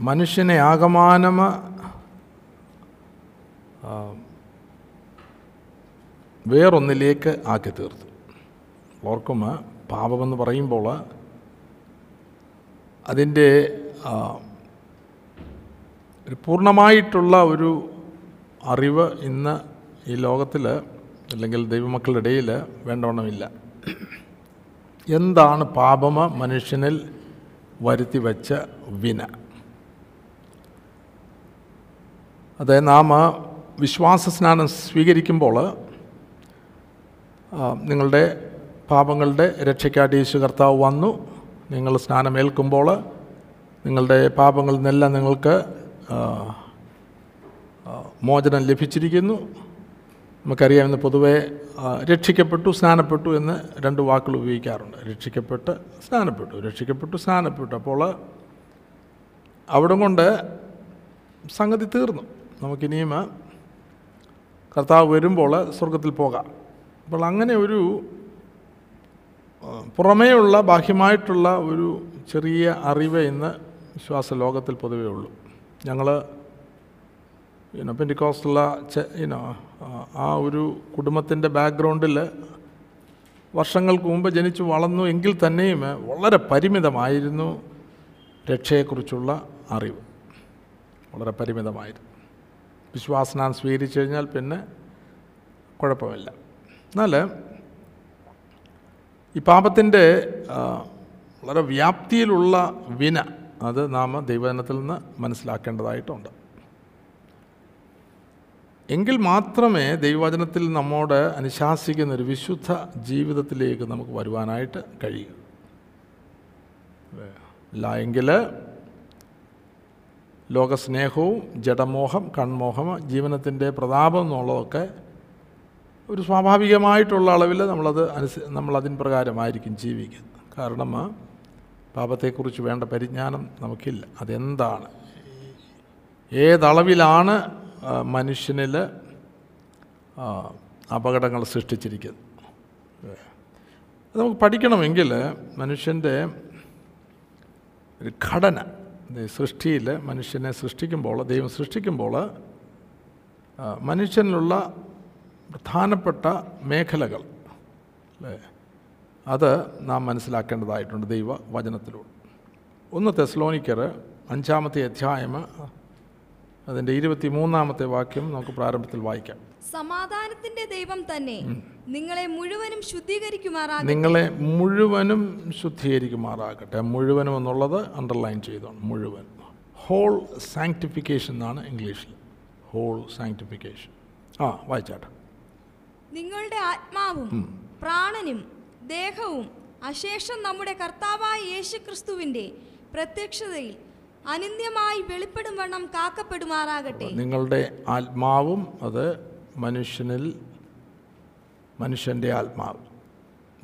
മനുഷ്യനെ ആകമാനമ വേറൊന്നിലേക്ക് ആക്കി തീർത്തു. ഓർക്കും പാപമെന്ന് പറയുമ്പോൾ അതിന്റെ ഒരു പൂർണമായിട്ടുള്ള ഒരു അറിവ് ഇന്ന് ഈ ലോകത്തിൽ അല്ലെങ്കിൽ ദൈവമക്കളുടെ ഇടയിൽ വേണ്ടവണ്ണമില്ല. എന്താണ് പാപമ? മനുഷ്യനിൽ വരുത്തി വച്ച വിന. അത് നാം വിശ്വാസ സ്നാനം സ്വീകരിക്കുമ്പോൾ നിങ്ങളുടെ പാപങ്ങളുടെ രക്ഷയ്ക്കായിട്ട് യേശു കർത്താവ് വന്നു. നിങ്ങൾ സ്നാനമേൽക്കുമ്പോൾ നിങ്ങളുടെ പാപങ്ങളിൽ നിന്നെല്ലാം നിങ്ങൾക്ക് മോചനം ലഭിച്ചിരിക്കുന്നു. നമുക്കറിയാം പൊതുവേ പൊതുവെ രക്ഷിക്കപ്പെട്ടു സ്നാനപ്പെട്ടു എന്ന് രണ്ട് വാക്കുകൾ ഉപയോഗിക്കാറുണ്ട്. രക്ഷിക്കപ്പെട്ട് സ്നാനപ്പെട്ടു. രക്ഷിക്കപ്പെട്ടു സ്നാനപ്പെട്ടു. അപ്പോൾ അവിടെ കൊണ്ട് സംഗതി തീർന്നു. നമുക്കിനിയും കർത്താവ് വരുമ്പോൾ സ്വർഗത്തിൽ പോകാം. അപ്പോൾ അങ്ങനെ ഒരു പുറമേയുള്ള ബാഹ്യമായിട്ടുള്ള ഒരു ചെറിയ അറിവ് ഇന്ന് വിശ്വാസ ലോകത്തിൽ പൊതുവേ ഉള്ളൂ. ഞങ്ങൾ ഇനോ പെന്റിക്കോസ്റ്റുള്ള ഇനോ ആ ഒരു കുടുംബത്തിന്റെ ബാക്ക്ഗ്രൗണ്ടിൽ വർഷങ്ങൾക്ക് മുമ്പ് ജനിച്ചു വളർന്നു എങ്കിൽ തന്നെയും വളരെ പരിമിതമായിരുന്നു രക്ഷയെക്കുറിച്ചുള്ള അറിവ്. വളരെ പരിമിതമായിരുന്നു. വിശ്വാസനാൻ സ്വീകരിച്ചു കഴിഞ്ഞാൽ പിന്നെ കുഴപ്പമില്ല. എന്നാൽ ഈ പാപത്തിന്റെ വളരെ വ്യാപ്തിയിലുള്ള വിന അത് നാം ദൈവജനത്തിൽ നിന്ന് മനസ്സിലാക്കേണ്ടതായിട്ടുണ്ട്. എങ്കിൽ മാത്രമേ ദൈവവചനത്തിൽ നമ്മോട് അനുശാസിക്കുന്ന ഒരു വിശുദ്ധ ജീവിതത്തിലേക്ക് നമുക്ക് വരുവാനായിട്ട് കഴിയൂ. ഇല്ല എങ്കിൽ ലോകസ്നേഹവും ജഡമോഹം കൺമോഹം ജീവനത്തിന്റെ പ്രതാപം എന്നുള്ളതൊക്കെ ഒരു സ്വാഭാവികമായിട്ടുള്ള അളവിൽ നമ്മളത് അനുസ നമ്മളതിൻ പ്രകാരമായിരിക്കും ജീവിക്കുന്നത് കാരണം പാപത്തെക്കുറിച്ച് വേണ്ട പരിജ്ഞാനം നമുക്കില്ല. അതെന്താണ്? ഏതളവിലാണ് മനുഷ്യനിൽ അപകടങ്ങൾ സൃഷ്ടിച്ചിരിക്കുന്നത്? നമുക്ക് പഠിക്കണമെങ്കിൽ മനുഷ്യന്റെ ഒരു ഘടന സൃഷ്ടിയിൽ മനുഷ്യനെ സൃഷ്ടിക്കുമ്പോൾ ദൈവം സൃഷ്ടിക്കുമ്പോൾ മനുഷ്യനിലുള്ള പ്രധാനപ്പെട്ട മേഖലകൾ അല്ലേ? അത് നാം മനസ്സിലാക്കേണ്ടതായിട്ടുണ്ട് ദൈവ വചനത്തിലൂടെ ഒന്ന് തെസ്ലോണിക്കർ അഞ്ചാമത്തെ അധ്യായം അതിന്റെ ഇരുപത്തി മൂന്നാമത്തെ വാക്യം നമുക്ക് പ്രാരംഭത്തിൽ വായിക്കാം. സമാധാനത്തിന്റെ ദൈവം തന്നെ. നിങ്ങളെ മുഴുവനും ശുദ്ധീകരിക്കുമാറാകട്ടെ. നിങ്ങളെ മുഴുവനും ശുദ്ധീകരിക്കുമാറാകട്ടെ. മുഴുവനും എന്നുള്ളത് അണ്ടർലൈൻ ചെയ്തോണം. മുഴുവൻ. ഹോൾ സാങ്ക്ടിഫിക്കേഷൻ എന്നാണ് ഇംഗ്ലീഷിൽ. ഹോൾ സാങ്ക്ടിഫിക്കേഷൻ ആ വായിച്ചാട്ടെ. നിങ്ങളുടെ ആത്മാവും പ്രാണനും ദേഹവും അശേഷം നമ്മുടെ കർത്താവായ യേശുക്രിസ്തുവിന്റെ പ്രത്യക്ഷതയിൽ അനിന്യമായി വെളിപ്പെടും വണ്ണം കാക്കപ്പെടുമാറാകട്ടെ. നിങ്ങളുടെ ആത്മാവും അത് മനുഷ്യനിൽ മനുഷ്യന്റെ ആത്മാവ്.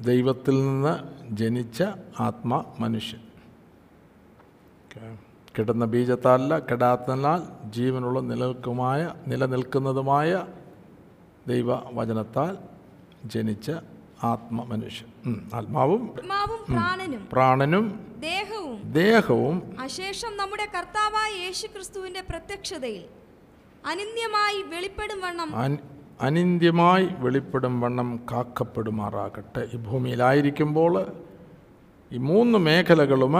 ദൈവത്തിൽ നിന്ന് ജനിച്ച ആത്മ മനുഷ്യൻ. കിടന്ന ബീജത്താലല്ല കെടാത്തനാൽ ജീവനുള്ള നിലനിൽക്കുമായ നിലനിൽക്കുന്നതുമായ ദൈവവചനത്താൽ ജനിച്ച ആത്മ മനുഷ്യൻ. ആത്മാവും പ്രാണനും. ദേഹവും. ദേഹവും. അശേഷം നമ്മുടെ കർത്താവായ യേശു ക്രിസ്തുവിന്റെ പ്രത്യക്ഷതയിൽ അനിന്യമായി വെളിപ്പെടും വണ്ണം അനിന്ത്യമായി വെളിപ്പെടും വണ്ണം കാക്കപ്പെടുമാറാകട്ടെ. ഈ ഭൂമിയിലായിരിക്കുമ്പോൾ ഈ മൂന്ന് മേഖലകളും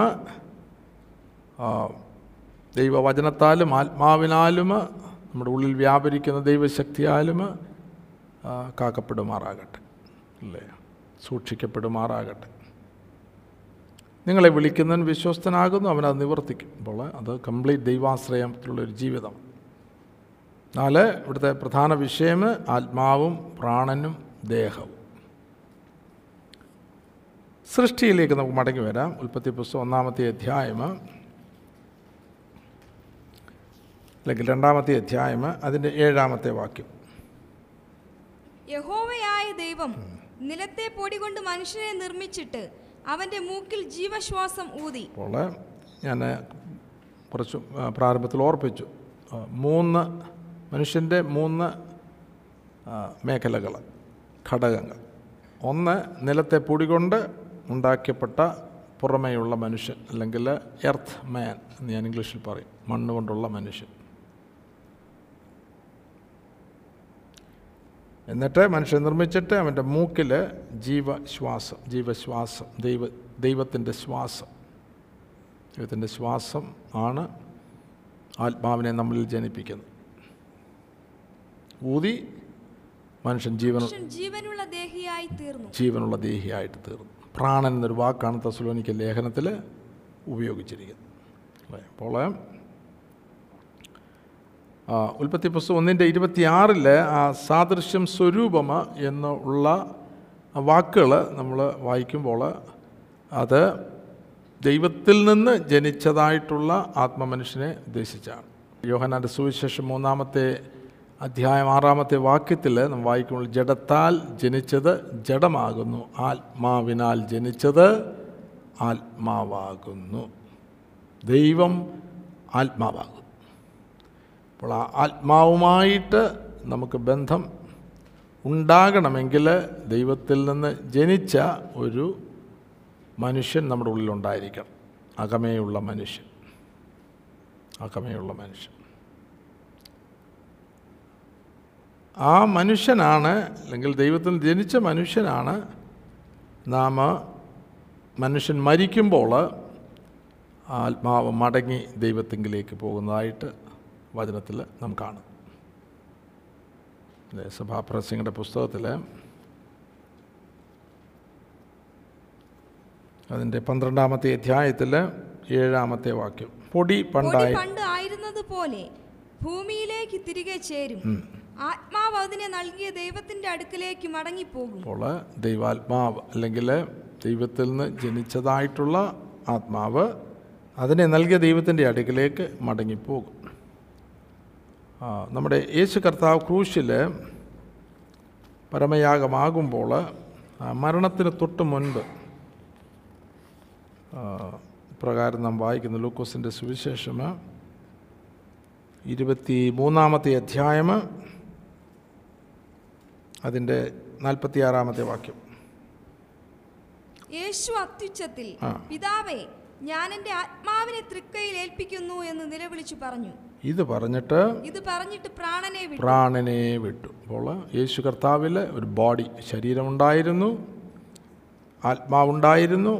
ദൈവവചനത്താലും ആത്മാവിനാലും നമ്മുടെ ഉള്ളിൽ വ്യാപരിക്കുന്ന ദൈവശക്തിയാലും കാക്കപ്പെടുമാറാകട്ടെ. അല്ലേ? സൂക്ഷിക്കപ്പെടുമാറാകട്ടെ. നിങ്ങളെ വിളിക്കുന്നവൻ വിശ്വസ്തനാകുന്നു അവനത് നിവർത്തിക്കും. അപ്പോൾ അത് കംപ്ലീറ്റ് ദൈവാശ്രയത്തിലുള്ളൊരു ജീവിതം. നാല് ഇവിടുത്തെ പ്രധാന വിഷയം ആത്മാവും പ്രാണനും ദേഹവും. സൃഷ്ടിയിലേക്ക് നമുക്ക് മടങ്ങി വരാം. ഉൽപ്പത്തി പുസ്തകം ഒന്നാമത്തെ അധ്യായം. അല്ലെങ്കിൽ രണ്ടാമത്തെ അധ്യായം അതിന്റെ ഏഴാമത്തെ വാക്യം. യഹോവയായ ദൈവം നിലത്തെ പൊടി കൊണ്ട് മനുഷ്യനെ നിർമ്മിച്ചിട്ട് അവന്റെ മൂക്കിൽ ജീവശ്വാസം ഊതി. അപ്പോൾ ഞാൻ കുറച്ച് പ്രാരംഭത്തിൽ ഓർപ്പിച്ചു. മൂന്ന് മനുഷ്യന്റെ മൂന്ന് മേഖലകൾ ഘടകങ്ങൾ. ഒന്ന് നിലത്തെ പൊടികൊണ്ട് ഉണ്ടാക്കിയപ്പെട്ട പുറമേയുള്ള മനുഷ്യൻ അല്ലെങ്കിൽ എർത്ത് മാൻ എന്ന് ഞാൻ ഇംഗ്ലീഷിൽ പറയും മണ്ണ് കൊണ്ടുള്ള മനുഷ്യൻ. എന്നിട്ട് മനുഷ്യൻ നിർമ്മിച്ചിട്ട് അവന്റെ മൂക്കിൽ ജീവശ്വാസം ജീവശ്വാസം ദൈവ ദൈവത്തിന്റെ ശ്വാസം. ദൈവത്തിന്റെ ശ്വാസം ആണ് ആത്മാവിനെ നമ്മളിൽ ജനിപ്പിക്കുന്നത്. ഊതി മനുഷ്യൻ ജീവൻ ജീവനുള്ള ദേഹിയായി തീർന്നു. ജീവനുള്ള ദേഹിയായിട്ട് തീർന്നു. പ്രാണൻ എന്നൊരു വാക്കാണ് തസ്ലോനിക്ക ലേഖനത്തിൽ ഉപയോഗിച്ചിരിക്കുന്നത്? അപ്പോൾ ഉൽപ്പത്തി പുസ്തകം ഒന്നിന്റെ ഇരുപത്തിയാറിൽ ആ സാദൃശ്യം സ്വരൂപമ എന്നുള്ള വാക്കുകൾ നമ്മൾ വായിക്കുമ്പോൾ അത് ദൈവത്തിൽ നിന്ന് ജനിച്ചതായിട്ടുള്ള ആത്മമനുഷ്യനെ ഉദ്ദേശിച്ചാണ്. യോഹനാന്റെ സുവിശേഷം മൂന്നാമത്തെ അധ്യായം ആറാമത്തെ വാക്യത്തിൽ നമ്മൾ വായിക്കുമ്പോൾ ജഡത്താൽ ജനിച്ചത് ജഡമാകുന്നു ആത്മാവിനാൽ ജനിച്ചത് ആത്മാവാകുന്നു. ദൈവം ആത്മാവാകുന്നു. അപ്പോൾ ആ ആത്മാവുമായിട്ട് നമുക്ക് ബന്ധം ഉണ്ടാകണമെങ്കിൽ ദൈവത്തിൽ നിന്ന് ജനിച്ച ഒരു മനുഷ്യൻ നമ്മുടെ ഉള്ളിലുണ്ടായിരിക്കണം. അകമേയുള്ള മനുഷ്യൻ. അകമേയുള്ള മനുഷ്യൻ. ആ മനുഷ്യനാണ് അല്ലെങ്കിൽ ദൈവത്തിൽ ജനിച്ച മനുഷ്യനാണ് നാം മനുഷ്യൻ മരിക്കുമ്പോൾ ആത്മാവ് മടങ്ങി ദൈവത്തെങ്കിലേക്ക് പോകുന്നതായിട്ട് വചനത്തിൽ നാം കാണും. സഭാപ്രസിംഗിന്റെ പുസ്തകത്തിൽ അതിന്റെ പന്ത്രണ്ടാമത്തെ അധ്യായത്തിൽ ഏഴാമത്തെ വാക്യം പൊടി പൊടി പണ്ടായി പണ്ട് ആയിരുന്നത് പോലെ ഭൂമിയിലേക്ക് തിരികെ ചേരും. ആത്മാവ് അതിനെ നൽകിയ ദൈവത്തിന്റെ അടുക്കിലേക്ക് മടങ്ങിപ്പോകും. അപ്പോൾ ദൈവാത്മാവ് അല്ലെങ്കിൽ ദൈവത്തിൽ നിന്ന് ജനിച്ചതായിട്ടുള്ള ആത്മാവ് അതിനെ നൽകിയ ദൈവത്തിന്റെ അടുക്കിലേക്ക് മടങ്ങിപ്പോകും. നമ്മുടെ യേശു കർത്താവ് ക്രൂശിൽ പരമയാഗമാകുമ്പോൾ മരണത്തിന് തൊട്ട് മുൻപ് പ്രകാരം നാം വായിക്കുന്നു ലൂക്കോസിന്റെ സുവിശേഷം ഇരുപത്തി മൂന്നാമത്തെ അധ്യായം അതിന്റെ നാൽപ്പത്തിയാറാമത്തെ വാക്യം. യേശു അത്യുച്ചത്തിൽ പിതാവേ ഞാൻ എന്റെ ആത്മാവിനെ തൃക്കയിൽ ഏൽപ്പിക്കുന്നു എന്ന് നിലവിളിച്ചു പറഞ്ഞു. ഇത് പറഞ്ഞിട്ട് ഇത് പറഞ്ഞിട്ട് പ്രാണനെ വിട്ടു. പ്രാണനെ വിട്ടു. അപ്പോൾ യേശു കർത്താവിൽ ഒരു ബോഡി ശരീരമുണ്ടായിരുന്നു ആത്മാവുണ്ടായിരുന്നു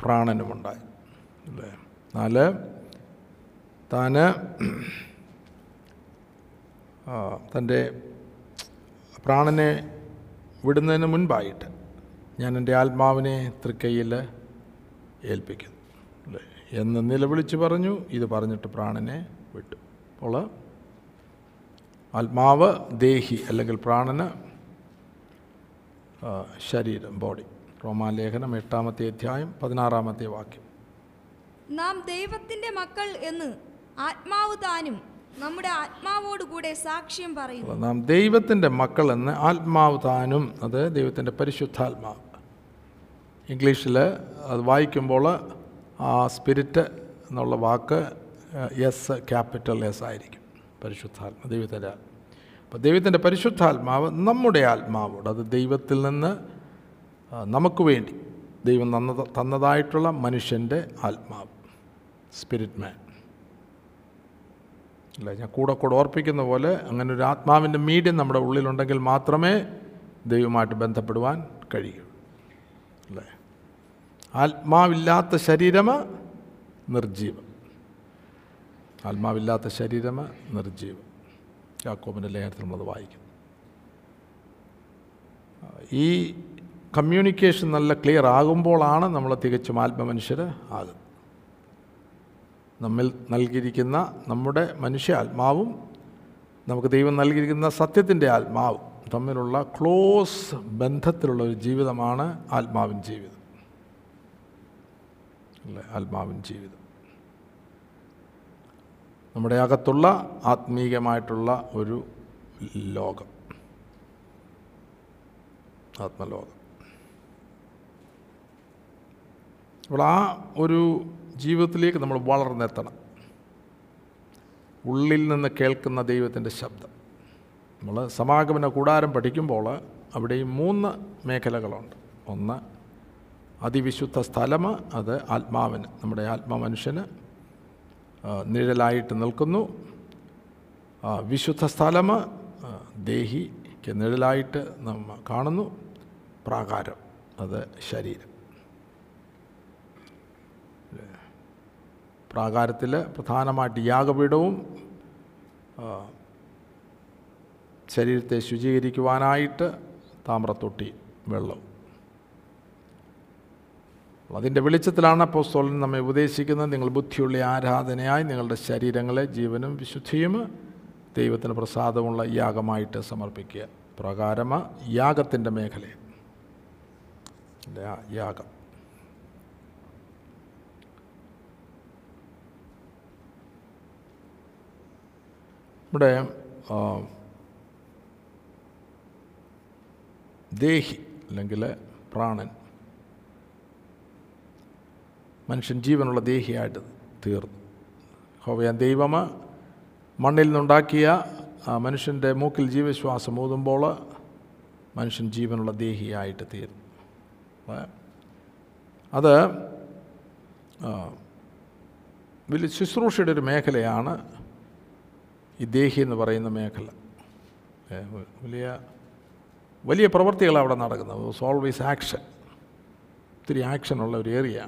പ്രാണനുമുണ്ടായി. അല്ലേ? നാല് താന് തന്റെ പ്രാണനെ വിടുന്നതിന് മുൻപായിട്ട് ഞാൻ എന്റെ ആത്മാവിനെ തൃക്കൈയിൽ ഏൽപ്പിക്കുന്നു. അല്ലേ? എന്ന് നിലവിളിച്ച് പറഞ്ഞു ഇത് പറഞ്ഞിട്ട് പ്രാണനെ വിട്ടു. അപ്പോൾ ആത്മാവ് ദേഹി അല്ലെങ്കിൽ പ്രാണന് ശരീരം ബോഡി. റോമാലേഖനം എട്ടാമത്തെ അധ്യായം പതിനാറാമത്തെ വാക്യം. നാം ദൈവത്തിന്റെ മക്കൾ എന്ന് ആത്മാവ് താനും നമ്മുടെ ആത്മാവോടുകൂടെ സാക്ഷ്യം പറയുന്നു. നാം ദൈവത്തിന്റെ മക്കളെന്ന് ആത്മാവ് താനും അത് ദൈവത്തിന്റെ പരിശുദ്ധാത്മാവ് ഇംഗ്ലീഷിൽ അത് വായിക്കുമ്പോൾ ആ സ്പിരിറ്റ് എന്നുള്ള വാക്ക് എസ് ക്യാപിറ്റൽ എസ് ആയിരിക്കും. പരിശുദ്ധാത്മ ദൈവത്തിന്റെ അപ്പോൾ ദൈവത്തിന്റെ പരിശുദ്ധാത്മാവ് നമ്മുടെ ആത്മാവോട് അത് ദൈവത്തിൽ നിന്ന് നമുക്ക് വേണ്ടി ദൈവം തന്നത് തന്നതായിട്ടുള്ള മനുഷ്യന്റെ ആത്മാവ് സ്പിരിറ്റ് മാൻ. അല്ല ഞാൻ കൂടെ കൂടെ ഓർപ്പിക്കുന്ന പോലെ അങ്ങനെ ഒരു ആത്മാവിന്റെ മീഡിയം നമ്മുടെ ഉള്ളിലുണ്ടെങ്കിൽ മാത്രമേ ദൈവമായിട്ട് ബന്ധപ്പെടുവാൻ കഴിയൂ. അല്ലേ? ആത്മാവില്ലാത്ത ശരീരമ നിർജീവം ആത്മാവില്ലാത്ത ശരീരമ നിർജീവം യാക്കോബിന്റെ ലേഖനത്തിൽ നമ്മളത് വായിക്കും ഈ കമ്മ്യൂണിക്കേഷൻ നല്ല ക്ലിയർ ആകുമ്പോഴാണ് നമ്മൾ തികച്ചും ആത്മമനുഷ്യർ ആകുന്നത്. നമ്മിൽ നൽകിയിരിക്കുന്ന നമ്മുടെ മനുഷ്യ ആത്മാവും നമുക്ക് ദൈവം നൽകിയിരിക്കുന്ന സത്യത്തിന്റെ ആത്മാവും തമ്മിലുള്ള ക്ലോസ് ബന്ധത്തിലുള്ള ഒരു ജീവിതമാണ് ആത്മാവിൻ ജീവിതം. അല്ലേ? ആത്മാവിൻ ജീവിതം. നമ്മുടെ അകത്തുള്ള ആത്മീയമായിട്ടുള്ള ഒരു ലോകം. ആത്മലോകം. അപ്പോൾ ആ ഒരു ജീവിതത്തിലേക്ക് നമ്മൾ വളർന്നെത്തണം. ഉള്ളിൽ നിന്ന് കേൾക്കുന്ന ദൈവത്തിന്റെ ശബ്ദം. നമ്മൾ സമാഗമന കൂടാരം പഠിക്കുമ്പോൾ അവിടെയും മൂന്ന് മേഖലകളുണ്ട്. ഒന്ന് അതിവിശുദ്ധ സ്ഥലം അത് ആത്മാവിന് നമ്മുടെ ആത്മാ മനുഷ്യന് ആ, നിഴലായിട്ട് നിൽക്കുന്നു. വിശുദ്ധ സ്ഥലം ദേഹിക്ക് നിഴലായിട്ട് നമ്മൾ കാണുന്നു. പ്രാകാരം അത് ശരീരം. പ്രാകാരത്തിൽ പ്രധാനമായിട്ട് യാഗപീഠവും ശരീരത്തെ ശുചീകരിക്കുവാനായിട്ട് താമ്രത്തൊട്ടി വെള്ളം. അതിന്റെ വെളിച്ചത്തിലാണ് അപ്പോസ്തോലൻ നമ്മെ ഉപദേശിക്കുന്നത്. നിങ്ങൾ ബുദ്ധിയുള്ള ആരാധനയായി നിങ്ങളുടെ ശരീരങ്ങളെ ജീവനും വിശുദ്ധിയും ദൈവത്തിന് പ്രസാദമുള്ള യാഗമായിട്ട് സമർപ്പിക്കുക. പ്രകാരമ യാഗത്തിന്റെ മേഖല യാഗം. ആ, ദേഹി അല്ലെങ്കിൽ പ്രാണൻ മനുഷ്യൻ ജീവനുള്ള ദേഹിയായിട്ട് തീർന്നു. ഹോവയാൻ ദൈവം മണ്ണിൽ നിന്നുണ്ടാക്കിയ മനുഷ്യന്റെ മൂക്കിൽ ജീവശ്വാസം ഊതുമ്പോൾ മനുഷ്യൻ ജീവനുള്ള ദേഹിയായിട്ട് തീർന്നു. അത് വലിയ ശുശ്രൂഷയുടെ ഒരു മേഖലയാണ് ഈ ദേഹി എന്ന് പറയുന്ന മേഖല. വലിയ വലിയ പ്രവൃത്തികളാണ് അവിടെ നടക്കുന്നത്. ഓൾവേസ് ആക്ഷൻ ഒത്തിരി ആക്ഷനുള്ള ഒരു ഏരിയ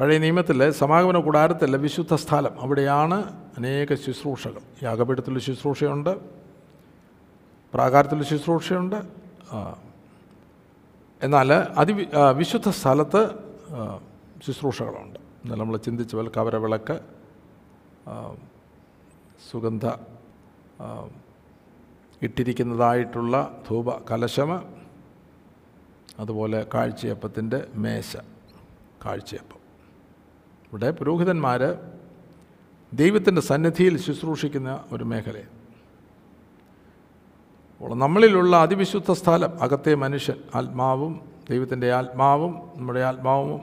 പഴയ നിയമത്തിൽ സമാഗമന കൂടാരത്തിൽ വിശുദ്ധ സ്ഥലം അവിടെയാണ് അനേക ശുശ്രൂഷകൾ. യാഗപീഠത്തിൽ ശുശ്രൂഷയുണ്ട്. പ്രാകാരത്തിൽ ശുശ്രൂഷയുണ്ട്. എന്നാൽ അതി വിശുദ്ധ സ്ഥലത്ത് ശുശ്രൂഷകളുണ്ട്. എന്നാൽ നമ്മൾ ചിന്തിച്ച പോലെ കവര വിളക്ക് ആ, സുഗന്ധ ഇട്ടിരിക്കുന്നതായിട്ടുള്ള ധൂപ കലശമ അതുപോലെ കാഴ്ചയപ്പത്തിന്റെ മേശ കാഴ്ചയപ്പം. ഇവിടെ പുരോഹിതന്മാർ ദൈവത്തിന്റെ സന്നിധിയിൽ ശുശ്രൂഷിക്കുന്ന ഒരു മേഖലയാണ്. നമ്മളിലുള്ള അതിവിശുദ്ധ സ്ഥലം അകത്തെ മനുഷ്യൻ ആത്മാവും ദൈവത്തിന്റെ ആത്മാവും നമ്മുടെ ആത്മാവും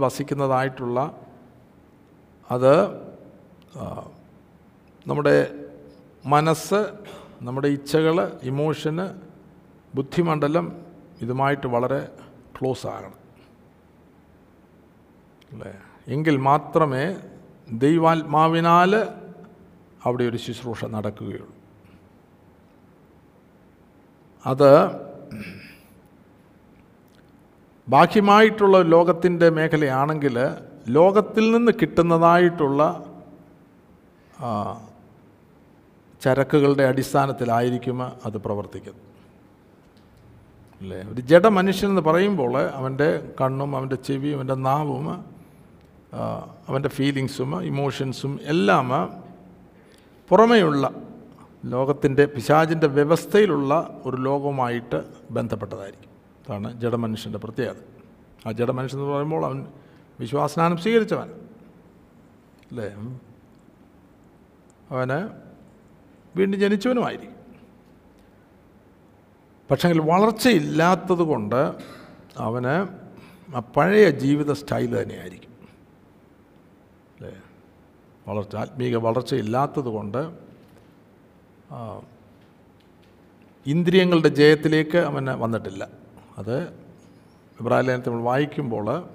വസിക്കുന്നതായിട്ടുള്ള അത് നമ്മുടെ മനസ്സ് നമ്മുടെ ഇച്ഛകൾ ഇമോഷന് ബുദ്ധിമണ്ഡലം ഇതുമായിട്ട് വളരെ ക്ലോസ് ആകണം. അല്ലേ? എങ്കിൽ മാത്രമേ ദൈവാത്മാവിനാൽ അവിടെ ഒരു ശുശ്രൂഷ നടക്കുകയുള്ളൂ. അത് ബാഹ്യമായിട്ടുള്ള ലോകത്തിന്റെ മേഖലയാണെങ്കിൽ ലോകത്തിൽ നിന്ന് കിട്ടുന്നതായിട്ടുള്ള ചരക്കുകളുടെ അടിസ്ഥാനത്തിലായിരിക്കും അത് പ്രവർത്തിക്കുന്നത് അല്ലേ? ഒരു ജഡ മനുഷ്യൻ എന്ന് പറയുമ്പോൾ അവന്റെ കണ്ണും അവന്റെ ചെവിയും അവന്റെ നാവും അവന്റെ ഫീലിങ്സും ഇമോഷൻസും എല്ലാം പുറമേയുള്ള ലോകത്തിന്റെ പിശാചിന്റെ വ്യവസ്ഥയിലുള്ള ഒരു ലോകവുമായിട്ട് ബന്ധപ്പെട്ടതായിരിക്കും. അതാണ് ജഡമനുഷ്യന്റെ പ്രത്യേകത. ആ ജഡമനുഷ്യൻ എന്ന് പറയുമ്പോൾ അവൻ വിശ്വാസനാനം സ്വീകരിച്ചവൻ. അല്ലേ? അവന് വീണ്ടും ജനിച്ചവനുമായിരിക്കും. പക്ഷെങ്കിൽ വളർച്ചയില്ലാത്തത് കൊണ്ട് അവന് ആ പഴയ ജീവിത സ്റ്റൈൽ തന്നെയായിരിക്കും. അല്ലേ? വളർച്ച ആത്മീക വളർച്ചയില്ലാത്തത് കൊണ്ട് ഇന്ദ്രിയങ്ങളുടെ ജയത്തിലേക്ക് അവന് വന്നിട്ടില്ല. അത് ഇബ്രാഹിലേനത്തെ നമ്മൾ വായിക്കുമ്പോൾ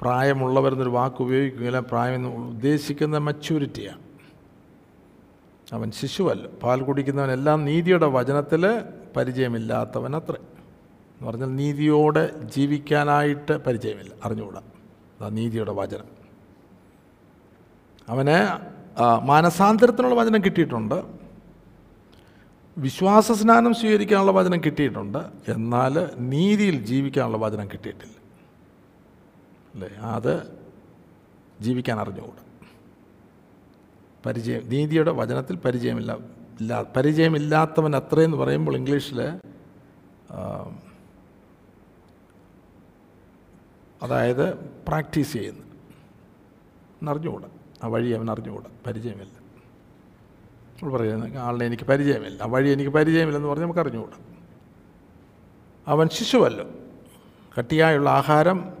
പ്രായമുള്ളവരെന്നൊരു വാക്ക് ഉപയോഗിക്കുകയില്ല. പ്രായം എന്ന് ഉദ്ദേശിക്കുന്ന മച്യൂരിറ്റിയാണ് അവൻ ശിശുവല്ല. പാൽ കുടിക്കുന്നവനെല്ലാം നീതിയുടെ വചനത്തിൽ പരിചയമില്ലാത്തവൻ അത്ര എന്ന് പറഞ്ഞാൽ നീതിയോടെ ജീവിക്കാനായിട്ട് പരിചയമില്ല. അറിഞ്ഞുകൂടാ. അതാ നീതിയുടെ വചനം. അവന് മാനസാന്തരത്തിനുള്ള വചനം കിട്ടിയിട്ടുണ്ട്. വിശ്വാസ സ്നാനം സ്വീകരിക്കാനുള്ള വചനം കിട്ടിയിട്ടുണ്ട്. എന്നാൽ നീതിയിൽ ജീവിക്കാനുള്ള വചനം കിട്ടിയിട്ടില്ല. അല്ലേ? അത് ജീവിക്കാൻ അറിഞ്ഞുകൂടാ. പരിചയം നീതിയുടെ വചനത്തിൽ പരിചയമില്ല ഇല്ലാ പരിചയമില്ലാത്തവൻ അത്രയെന്ന് പറയുമ്പോൾ ഇംഗ്ലീഷിൽ അതായത് പ്രാക്ടീസ് ചെയ്യുന്നു. എന്നറിഞ്ഞുകൂടാ. ആ വഴി അവൻ അറിഞ്ഞുകൂടാ. പരിചയമില്ല. അപ്പോൾ പറയുന്നത് ആളിനെ എനിക്ക് പരിചയമില്ല. ആ വഴി എനിക്ക് പരിചയമില്ലെന്ന് പറഞ്ഞ് നമുക്ക് അറിഞ്ഞുകൂടാ. അവൻ ശിശുവല്ലോ. കട്ടിയായുള്ള ആഹാരം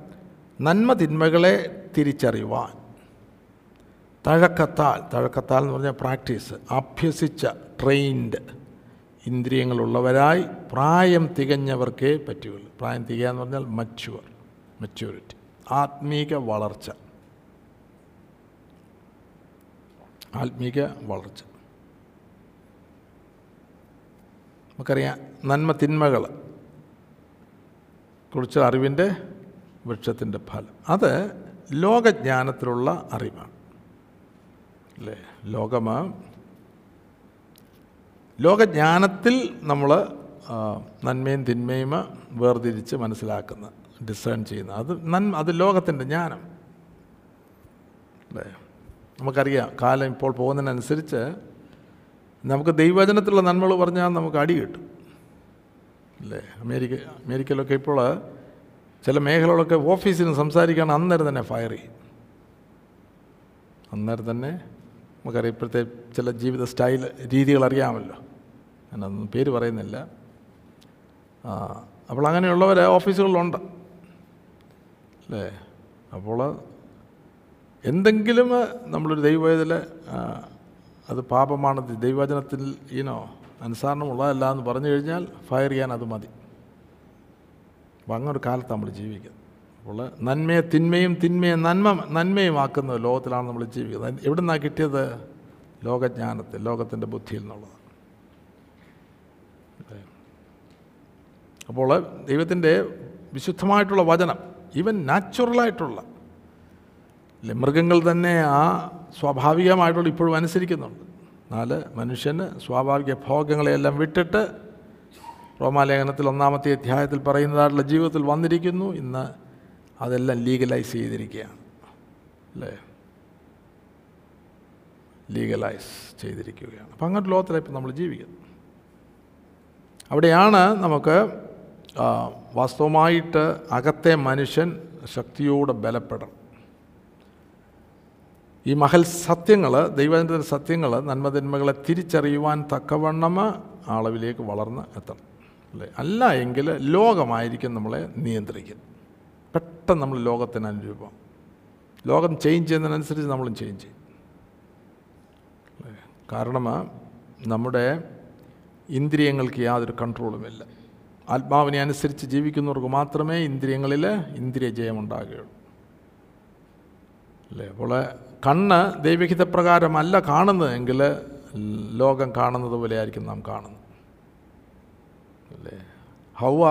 നന്മ തിന്മകളെ തിരിച്ചറിയുവാൻ. തഴക്കത്താൽ തഴക്കത്താൽ എന്ന് പറഞ്ഞാൽ പ്രാക്ടീസ് അഭ്യസിച്ച ട്രെയിൻഡ് ഇന്ദ്രിയങ്ങളുള്ളവരായി പ്രായം തികഞ്ഞവർക്കേ പറ്റുകയുള്ളൂ. പ്രായം തികയുക എന്ന് പറഞ്ഞാൽ മച്യുവർ മെച്യൂരിറ്റി ആത്മീക വളർച്ച. ആത്മീക വളർച്ച. നമുക്കറിയാം നന്മ തിന്മകൾ കുറിച്ച് അറിവിന്റെ വൃക്ഷത്തിന്റെ ഫലം. അത് ലോകജ്ഞാനത്തിലുള്ള അറിവാണ്. അല്ലേ? ലോകം ലോകജ്ഞാനത്തിൽ നമ്മൾ നന്മയും തിന്മയും വേർതിരിച്ച് മനസ്സിലാക്കുന്ന ഡിസേൺ ചെയ്യുന്ന. അത് നന്മ അത് ലോകത്തിന്റെ ജ്ഞാനം. അല്ലേ? നമുക്കറിയാം കാലം ഇപ്പോൾ പോകുന്നതിനനുസരിച്ച് നമുക്ക് ദൈവവചനത്തിലുള്ള നന്മകൾ പറഞ്ഞാൽ നമുക്ക് അടി കിട്ടും. അല്ലേ? അമേരിക്ക അമേരിക്കയിലൊക്കെ ഇപ്പോൾ ചില മേഖലകളൊക്കെ ഓഫീസിൽ സംസാരിക്കുകയാണ് അന്നേരം തന്നെ ഫയർ ചെയ്യും. അന്നേരം തന്നെ നമുക്കറിയാം ഇപ്പോഴത്തെ ചില ജീവിത സ്റ്റൈൽ രീതികൾ അറിയാമല്ലോ. ഞാനതൊന്നും പേര് പറയുന്നില്ല. അപ്പോൾ അങ്ങനെയുള്ളവർ ഓഫീസുകളിലുണ്ട്. അല്ലേ? അപ്പോൾ എന്തെങ്കിലും നമ്മളൊരു ദൈവവേദന അത് പാപമാണ് ദൈവവചനത്തിൽ ഈനോ അനുസരണമുള്ളതല്ല എന്ന് പറഞ്ഞു കഴിഞ്ഞാൽ ഫയർ ചെയ്യാൻ അത് മതി. അപ്പം അങ്ങനൊരു കാലത്ത് നമ്മൾ ജീവിക്കുന്നത്. അപ്പോൾ നന്മയെ തിന്മയും തിന്മയെ നന്മ നന്മയും ആക്കുന്ന ലോകത്തിലാണ് നമ്മൾ ജീവിക്കുന്നത്. എവിടെ നിന്നാണ് കിട്ടിയത്? ലോകജ്ഞാനത്തിൽ ലോകത്തിന്റെ ബുദ്ധിയിൽ നിന്നുള്ളത്. അപ്പോൾ ദൈവത്തിന്റെ വിശുദ്ധമായിട്ടുള്ള വചനം ഈവൻ നാച്ചുറലായിട്ടുള്ള മൃഗങ്ങൾ തന്നെ ആ സ്വാഭാവികമായിട്ടുള്ള ഇപ്പോഴും അനുസരിക്കുന്നുണ്ട്. എന്നാൽ മനുഷ്യന് സ്വാഭാവിക ഭോഗങ്ങളെയെല്ലാം വിട്ടിട്ട് റോമാലേഖനത്തിൽ ഒന്നാമത്തെ അധ്യായത്തിൽ പറയുന്നതായിട്ടുള്ള ജീവിതത്തിൽ വന്നിരിക്കുന്നു. ഇന്ന് അതെല്ലാം ലീഗലൈസ് ചെയ്തിരിക്കുകയാണ്. അല്ലേ? ലീഗലൈസ് ചെയ്തിരിക്കുകയാണ്. അപ്പം അങ്ങനത്തെ ഇപ്പം നമ്മൾ ജീവിക്കുന്നത്. അവിടെയാണ് നമുക്ക് വാസ്തവമായിട്ട് അകത്തെ മനുഷ്യൻ ശക്തിയോടെ ബലപ്പെടണം. ഈ മഹൽ സത്യങ്ങൾ ദൈവത്തിന്റെ സത്യങ്ങൾ നന്മതിന്മകളെ തിരിച്ചറിയുവാൻ തക്കവണ്ണം അളവിലേക്ക് വളർന്ന് എത്തണം. അല്ലേ? അല്ല എങ്കിൽ ലോകമായിരിക്കും നമ്മളെ നിയന്ത്രിക്കുന്നത്. പെട്ടെന്ന് നമ്മൾ ലോകത്തിന് അനുരൂപം. ലോകം ചേഞ്ച് ചെയ്യുന്നതിനനുസരിച്ച് നമ്മളും ചേഞ്ച് ചെയ്യും. കാരണം നമ്മുടെ ഇന്ദ്രിയങ്ങൾക്ക് യാതൊരു കൺട്രോളുമില്ല ആത്മാവിനെ അനുസരിച്ച് ജീവിക്കുന്നവർക്ക് മാത്രമേ ഇന്ദ്രിയങ്ങളിൽ ഇന്ദ്രിയ ജയമുണ്ടാകുകയുള്ളൂ അല്ലേ? അപ്പോൾ കണ്ണ് ദൈവഹിതപ്രകാരമല്ല കാണുന്നതെങ്കിൽ ലോകം കാണുന്നത് പോലെയായിരിക്കും നാം കാണുന്നത്. ഹൗവ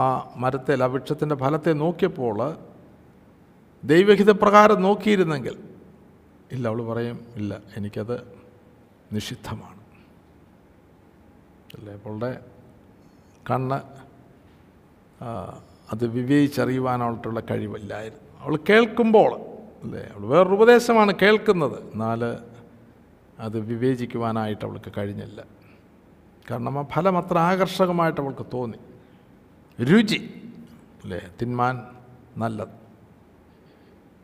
ആ മരത്തിൽ ആ വൃക്ഷത്തിന്റെ ഫലത്തെ നോക്കിയപ്പോൾ ദൈവഹിതപ്രകാരം നോക്കിയിരുന്നെങ്കിൽ ഇല്ല അവൾ പറയും ഇല്ല എനിക്കത് നിഷിദ്ധമാണ്. അല്ലേ അവളുടെ കണ്ണ് അത് വിവേചിച്ചറിയുവാനായിട്ടുള്ള കഴിവില്ലായിരുന്നു. അവൾ കേൾക്കുമ്പോൾ അല്ലേ അവൾ വേറൊരു ഉപദേശമാണ് കേൾക്കുന്നത്. എന്നാൽ അത് വിവേചിക്കുവാനായിട്ട് അവൾക്ക് കഴിഞ്ഞില്ല. കാരണം ആ ഫലം അത്ര ആകർഷകമായിട്ട് അവൾക്ക് തോന്നി. രുചി. അല്ലേ? തിന്മാൻ നല്ലത്.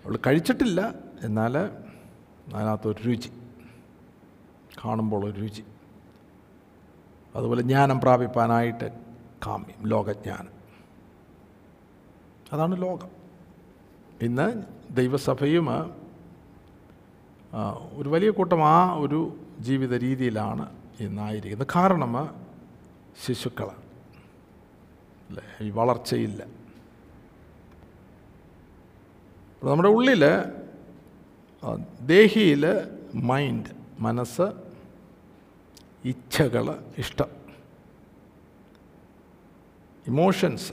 അവൾ കഴിച്ചിട്ടില്ല. എന്നാൽ അതിനകത്തൊരു രുചി. കാണുമ്പോൾ ഒരു രുചി. അതുപോലെ ജ്ഞാനം പ്രാപിപ്പാനായിട്ട് കാമ്യം ലോകജ്ഞാനം. അതാണ് ലോകം. ഇന്ന് ദൈവസഭയും ഒരു വലിയ കൂട്ടം ആ ഒരു ജീവിത രീതിയിലാണ് ഇന്നായിരിക്കുന്നത്. കാരണം ശിശുക്കളാണ്. അല്ലേ ഈ വളർച്ചയില്ല. നമ്മുടെ ഉള്ളിൽ ദേഹിയിൽ മൈൻഡ് മനസ്സ് ഇച്ഛകൾ ഇഷ്ടം. ഇമോഷൻസ്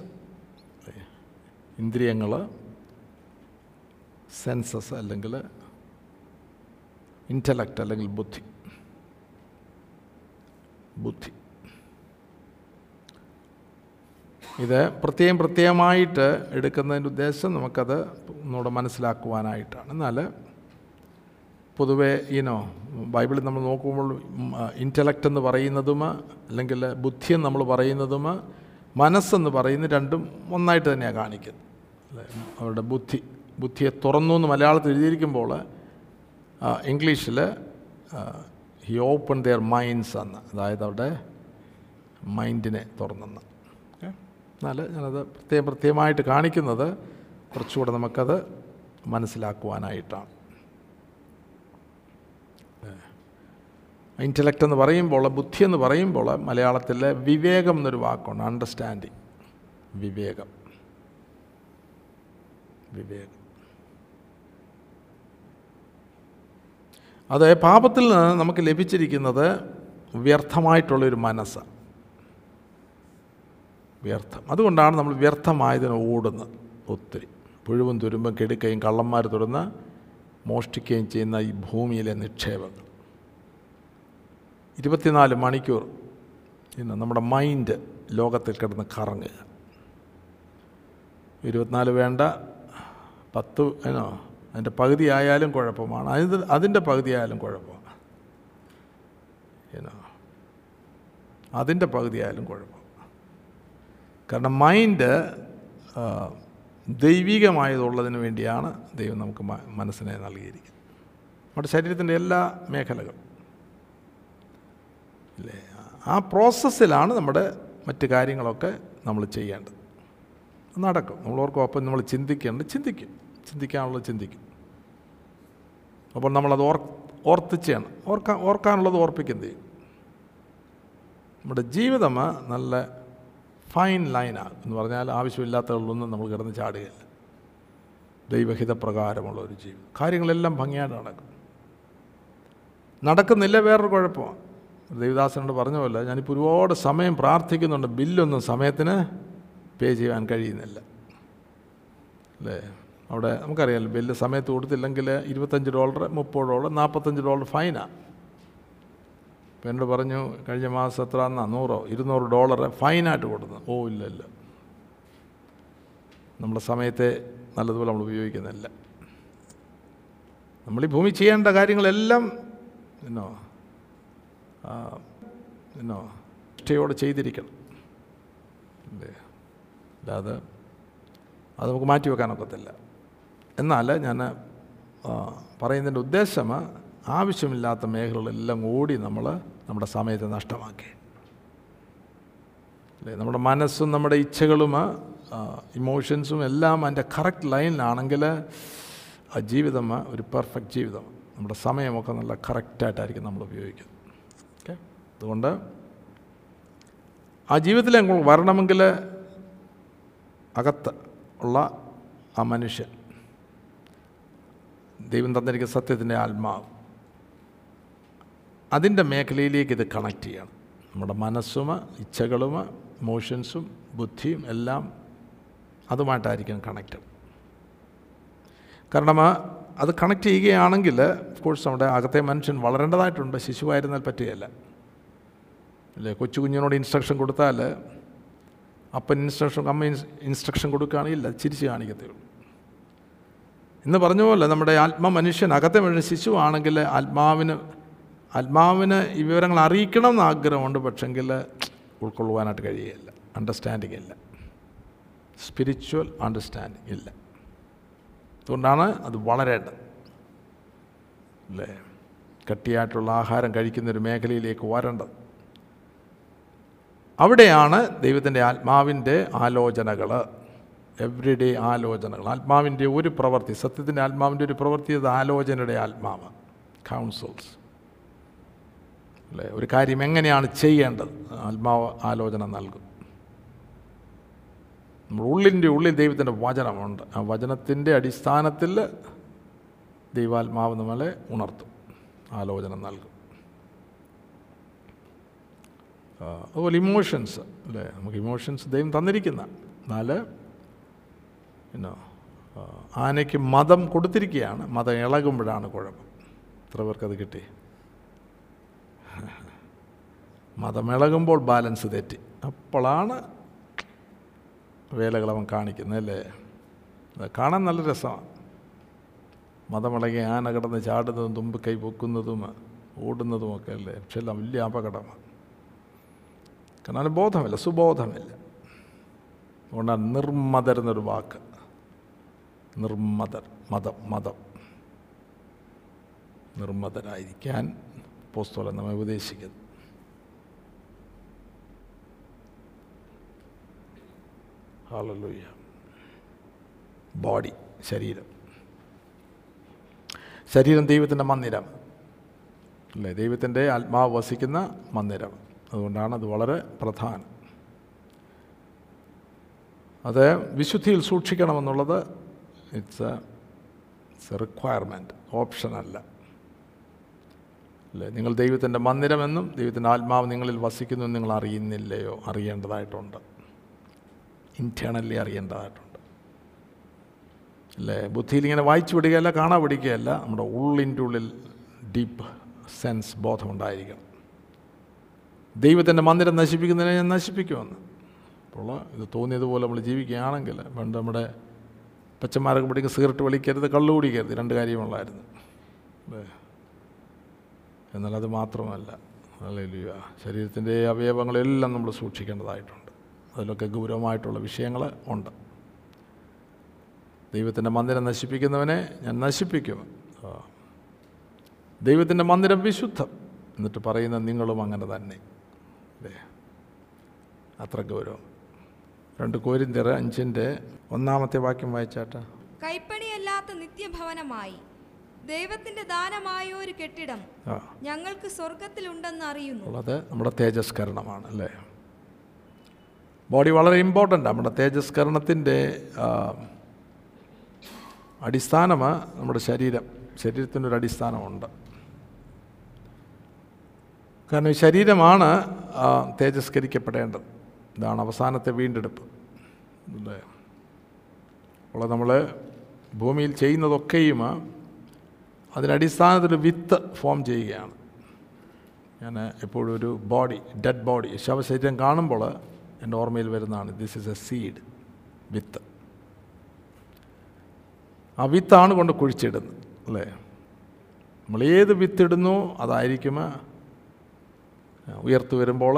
ഇന്ദ്രിയങ്ങൾ സെൻസസ് അല്ലെങ്കിൽ ഇന്റലക്റ്റ് അല്ലെങ്കിൽ ബുദ്ധി. ബുദ്ധി. ഇത് പ്രത്യേകം പ്രത്യേകമായിട്ട് എടുക്കുന്നതിന്റെ ഉദ്ദേശം നമുക്കത് ഒന്നുകൂടെ മനസ്സിലാക്കുവാനായിട്ടാണ്. എന്നാൽ പൊതുവെ ഈനോ ബൈബിളിൽ നമ്മൾ നോക്കുമ്പോൾ ഇന്റലക്റ്റ് എന്ന് പറയുന്നതും അല്ലെങ്കിൽ ബുദ്ധി എന്ന് നമ്മൾ പറയുന്നതും മനസ്സെന്ന് പറയുന്ന രണ്ടും ഒന്നായിട്ട് തന്നെയാണ് കാണിക്കുന്നത്? അവരുടെ ബുദ്ധി ബുദ്ധിയെ തുറന്നു എന്ന് മലയാളത്തിൽ എഴുതിയിരിക്കുമ്പോൾ ഇംഗ്ലീഷിൽ ഹി ഓപ്പൺ ദെയർ മൈൻഡ്സ് എന്ന് അതായത് അവരുടെ മൈൻഡിനെ തുറന്നെന്ന്. എന്നാൽ ഞാനത് പ്രത്യേകം പ്രത്യേകമായിട്ട് കാണിക്കുന്നത് കുറച്ചുകൂടെ നമുക്കത് മനസ്സിലാക്കുവാനായിട്ടാണ്. ഇന്റലക്റ്റ് എന്ന് പറയുമ്പോൾ ബുദ്ധി എന്ന് പറയുമ്പോൾ മലയാളത്തിലെ വിവേകം എന്നൊരു വാക്കുണ്ട് അണ്ടർസ്റ്റാൻഡിങ് വിവേകം. വിവേകം. അത് പാപത്തിൽ നിന്ന് നമുക്ക് ലഭിച്ചിരിക്കുന്നത് വ്യർത്ഥമായിട്ടുള്ളൊരു മനസ്സ് വ്യർത്ഥം. അതുകൊണ്ടാണ് നമ്മൾ വ്യർത്ഥമായതിന് ഓടുന്നത് ഒത്തിരി. പുഴുവും തുരുമ്പും കെടുക്കുകയും കള്ളന്മാർ തുറന്ന് മോഷ്ടിക്കുകയും ചെയ്യുന്ന ഈ ഭൂമിയിലെ നിക്ഷേപങ്ങൾ. ഇരുപത്തിനാല് മണിക്കൂർ ഇന്ന് നമ്മുടെ മൈൻഡ് ലോകത്തിൽ കിടന്ന് കറങ്ങുക. ഇരുപത്തിനാല് വേണ്ട പത്ത് ഏനോ അതിന്റെ പകുതി ആയാലും കുഴപ്പമാണ്. അതിന് അതിന്റെ പകുതി ആയാലും കുഴപ്പമാണ്. ഏനോ അതിന്റെ പകുതി ആയാലും കുഴപ്പം കാരണം മൈൻഡ് ദൈവികമായതുള്ളതിന് വേണ്ടിയാണ് ദൈവം നമുക്ക് മനസ്സിനെ നൽകിയിരിക്കുന്നത്. നമ്മുടെ ശരീരത്തിന്റെ എല്ലാ മേഖലകളും. ഇല്ലേ? ആ പ്രോസസ്സിലാണ് നമ്മുടെ മറ്റ് കാര്യങ്ങളൊക്കെ നമ്മൾ ചെയ്യേണ്ടത്. നടക്കും. നമ്മൾ ഓർക്കും നമ്മൾ ചിന്തിക്കേണ്ടത് ചിന്തിക്കും. ചിന്തിക്കാനുള്ളത് ചിന്തിക്കും. അപ്പോൾ നമ്മളത് ഓർ ഓർത്തിച്ചാണ്. ഓർക്കാൻ ഓർക്കാനുള്ളത് ഓർപ്പിക്കുന്നത് നമ്മുടെ ജീവിതം നല്ല ഫൈൻ ലൈനാണ് എന്ന് പറഞ്ഞാൽ ആവശ്യമില്ലാത്തതൊന്നും നമ്മൾ കിടന്ന് ചാടുകയില്ല. ദൈവഹിതപ്രകാരമുള്ള ഒരു ജീവിതം. കാര്യങ്ങളെല്ലാം ഭംഗിയായിട്ട് നടക്കും. നടക്കുന്നില്ല വേറൊരു കുഴപ്പമാണ്. ദേവിദാസനോട് പറഞ്ഞ പോലെ ഞാനിപ്പോൾ ഒരുപാട് സമയം പ്രാർത്ഥിക്കുന്നുണ്ട്. ബില്ലൊന്നും സമയത്തിന് പേ ചെയ്യാൻ കഴിയുന്നില്ല. അല്ലേ? അവിടെ നമുക്കറിയാമല്ലോ ബില്ല് സമയത്ത് കൊടുത്തില്ലെങ്കിൽ ഇരുപത്തഞ്ച് ഡോളർ മുപ്പത് ഡോളർ നാൽപ്പത്തഞ്ച് ഡോളർ ഫൈനാണ് അപ്പം എന്നോട് പറഞ്ഞു കഴിഞ്ഞ മാസം എത്ര എന്നാ നൂറോ ഇരുന്നൂറ് ഡോളർ ഫൈനായിട്ട് കൊടുത്തു. ഓ ഇല്ല ഇല്ല. നമ്മുടെ സമയത്തെ നല്ലതുപോലെ നമ്മൾ ഉപയോഗിക്കുന്നില്ല. നമ്മൾ ഈ ഭൂമി ചെയ്യേണ്ട കാര്യങ്ങളെല്ലാം എന്നോ എന്നോ നിഷ്ഠയോടെ ചെയ്തിരിക്കണം. അല്ലേ? അല്ലാതെ അത് നമുക്ക് മാറ്റി വെക്കാനൊക്കത്തില്ല എന്നാൽ ഞാൻ പറയുന്നതിന്റെ ഉദ്ദേശം ആവശ്യമില്ലാത്ത മേഖലകളെല്ലാം ഓടി നമ്മൾ നമ്മുടെ സമയത്തെ നഷ്ടമാക്കി. അല്ലേ? നമ്മുടെ മനസ്സും നമ്മുടെ ഇച്ഛകളും ഇമോഷൻസും എല്ലാം അതിന്റെ കറക്റ്റ് ലൈനിലാണെങ്കിൽ ആ ജീവിതം ഒരു പെർഫെക്റ്റ് ജീവിതം നമ്മുടെ സമയമൊക്കെ നല്ല കറക്റ്റായിട്ടായിരിക്കും നമ്മൾ ഉപയോഗിക്കുന്നത്. ഓക്കെ അതുകൊണ്ട് ആ ജീവിതത്തിൽ അങ്ങോട്ട് വരണമെങ്കിൽ അകത്ത് ഉള്ള ആ മനുഷ്യൻ ദൈവം തന്നിരിക്കുന്ന സത്യത്തിന്റെ ആത്മാവ് അതിന്റെ മേഖലയിലേക്ക് ഇത് കണക്ട് ചെയ്യണം. നമ്മുടെ മനസ്സും ഇച്ഛകളും ഇമോഷൻസും ബുദ്ധിയും എല്ലാം അതുമായിട്ടായിരിക്കും കണക്റ്റഡ് കാരണം അത് കണക്ട് ചെയ്യുകയാണെങ്കിൽ കോഴ്സ് നമ്മുടെ അകത്തെ മനുഷ്യൻ വളരേണ്ടതായിട്ടുണ്ട്. ശിശുവായിരുന്നാൽ പറ്റുകയല്ല. അല്ലേ? കൊച്ചു കുഞ്ഞിനോട് ഇൻസ്ട്രക്ഷൻ കൊടുത്താൽ അപ്പൻ ഇൻസ്ട്രക്ഷൻ അമ്മ ഇൻസ്ട്രക്ഷൻ കൊടുക്കുകയാണെങ്കിൽ ചിരിച്ച് കാണിക്കത്തേ ഉള്ളൂ. ഇന്ന് പറഞ്ഞ പോലെ നമ്മുടെ ആത്മ മനുഷ്യൻ അകത്തെ മനുഷ്യൻ ശിശുവാണെങ്കിൽ ആത്മാവിന് ആത്മാവിന് ഈ വിവരങ്ങൾ അറിയിക്കണം എന്ന് ആഗ്രഹമുണ്ട് പക്ഷെങ്കിൽ ഉൾക്കൊള്ളുവാനായിട്ട് കഴിയുകയില്ല അണ്ടർസ്റ്റാൻഡിങ് ഇല്ല. സ്പിരിച്വൽ അണ്ടർസ്റ്റാൻഡിങ് ഇല്ല. അതുകൊണ്ടാണ് അത് വളരേണ്ടത്. അല്ലേ? കട്ടിയായിട്ടുള്ള ആഹാരം കഴിക്കുന്ന ഒരു മേഖലയിലേക്ക് വരേണ്ടത്. അവിടെയാണ് ദൈവത്തിന്റെ ആത്മാവിന്റെ ആലോചനകൾ എവ്രി ഡേ ആലോചനകൾ. ആത്മാവിന്റെ ഒരു പ്രവൃത്തി സത്യത്തിന്റെ ആത്മാവിന്റെ ഒരു പ്രവൃത്തി അത് ആലോചനയുടെ ആത്മാവ്. കൗൺസിൽസ് അല്ലേ? ഒരു കാര്യം എങ്ങനെയാണ് ചെയ്യേണ്ടത്? ആത്മാവ് ആലോചന നൽകും. നമ്മൾ ഉള്ളിന്റെ ഉള്ളിൽ ദൈവത്തിന്റെ വചനമുണ്ട്. ആ വചനത്തിന്റെ അടിസ്ഥാനത്തിൽ ദൈവാത്മാവ് നമ്മളെ ഉണർത്തും. ആലോചന നൽകും. അതുപോലെ ഇമോഷൻസ് അല്ലേ? നമുക്ക് ഇമോഷൻസ് ദൈവം തന്നിരിക്കുന്ന എന്നാൽ പിന്നെ ആനയ്ക്ക് മതം കൊടുത്തിരിക്കുകയാണ്. മതം ഇളകുമ്പോഴാണ് കുഴപ്പം. എത്ര പേർക്കത് കിട്ടി? മതം ഇളകുമ്പോൾ ബാലൻസ് തെറ്റി. അപ്പോഴാണ് വേലകളവൻ കാണിക്കുന്നത് അല്ലേ? കാണാൻ നല്ല രസമാണ്. മതമിളകി ആന കിടന്ന് ചാടുന്നതും തുമ്പ് കൈ പൊക്കുന്നതും ഓടുന്നതുമൊക്കെ അല്ലേ? പക്ഷെ എല്ലാം വലിയ അപകടമാണ്. കാരണം ബോധമില്ല സുബോധമില്ല. അതുകൊണ്ടാണ് നിർമ്മതർ എന്നൊരു വാക്ക്. നിർമ്മതർ മതം മതം. നിർമ്മതരായിരിക്കാൻ പോസ്തോലം നമ്മെ ഉപദേശിക്കുന്നു. ഹാലലൂയ ബോഡി ശരീരം. ശരീരം ദൈവത്തിന്റെ മന്ദിരം. അല്ലേ? ദൈവത്തിന്റെ ആത്മാവ് വസിക്കുന്ന മന്ദിരം. അതുകൊണ്ടാണ് അത് വളരെ പ്രധാനം. അത് വിശുദ്ധിയിൽ സൂക്ഷിക്കണമെന്നുള്ളത് ഇറ്റ്സ് എ റിക്വയർമെന്റ് ഓപ്ഷനല്ല അല്ലേ. നിങ്ങൾ ദൈവത്തിന്റെ മന്ദിരമെന്നും ദൈവത്തിന്റെ ആത്മാവ് നിങ്ങളിൽ വസിക്കുന്നു നിങ്ങൾ അറിയുന്നില്ലയോ? അറിയേണ്ടതായിട്ടുണ്ട്. ഇന്റേണലി അറിയേണ്ടതായിട്ടുണ്ട്. അല്ലേ? ബുദ്ധിയിൽ ഇങ്ങനെ വായിച്ചു വിടുകയല്ല കാണാൻ പിടിക്കുകയല്ല നമ്മുടെ ഉള്ളിന്റെ ഉള്ളിൽ ഡീപ്പ് സെൻസ് ബോധമുണ്ടായിരിക്കണം. ദൈവത്തിന്റെ മന്ദിരം നശിപ്പിക്കുന്നതിനെ ഞാൻ നശിപ്പിക്കുമെന്ന്. അപ്പോൾ ഇത് തോന്നിയതുപോലെ നമ്മൾ ജീവിക്കുകയാണെങ്കിൽ പണ്ട് നമ്മുടെ പച്ചന്മാരൊക്കെ പിടിക്കുക സിഗരറ്റ് വലിക്കരുത് കള്ളു കുടിക്കരുത് രണ്ട് കാര്യമുള്ളായിരുന്നു എന്നാൽ അത് മാത്രമല്ല. അല്ലേലുയ ശരീരത്തിന്റെ അവയവങ്ങളെല്ലാം നമ്മൾ സൂക്ഷിക്കേണ്ടതായിട്ടുണ്ട്. അതിലൊക്കെ ഗൗരവമായിട്ടുള്ള വിഷയങ്ങൾ ഉണ്ട്. ദൈവത്തിന്റെ മന്ദിരം നശിപ്പിക്കുന്നവനെ ഞാൻ നശിപ്പിക്കും. ദൈവത്തിന്റെ മന്ദിരം വിശുദ്ധം എന്നിട്ട് പറയുന്ന നിങ്ങളും അങ്ങനെ തന്നെ. അല്ലേ അത്ര ഗൗരവം. രണ്ട് കോരിന്തിറ അഞ്ചിന്റെ ഒന്നാമത്തെ വാക്യം വായിച്ചാട്ട. കൈപ്പണിയല്ലാത്ത നിത്യഭവനമായി ദൈവത്തിന്റെ ദാനമായ ഒരു കെട്ടിടം ഞങ്ങൾക്ക് സ്വർഗത്തിലുണ്ടെന്ന് അറിയുന്നു. ഉള്ളത് നമ്മുടെ തേജസ്കരണമാണ് അല്ലേ? ബോഡി വളരെ ഇമ്പോർട്ടന്റ് നമ്മുടെ തേജസ്കരണത്തിന്റെ അടിസ്ഥാനമാണ് നമ്മുടെ ശരീരം. ശരീരത്തിനൊരു അടിസ്ഥാനമുണ്ട്. കാരണം ഈ ശരീരമാണ് തേജസ്കരിക്കപ്പെടേണ്ടത്. ഇതാണ് അവസാനത്തെ വീണ്ടെടുപ്പ്. അല്ലേ? അപ്പോൾ നമ്മൾ ഭൂമിയിൽ ചെയ്യുന്നതൊക്കെയും അതിനടിസ്ഥാനത്തിൽ വിത്ത് ഫോം ചെയ്യുകയാണ്. ഞാൻ എപ്പോഴും ഒരു ബോഡി ഡെഡ് ബോഡി ശവശരീരം കാണുമ്പോൾ എന്റെ ഓർമ്മയിൽ വരുന്നതാണ്. ദിസ് ഇസ് എ സീഡ് വിത്ത് ആ വിത്താണ് കൊണ്ട് കുഴിച്ചിടുന്നത് അല്ലേ? നമ്മൾ ഏത് വിത്തിടുന്നു അതായിരിക്കും ഉയർത്തു വരുമ്പോൾ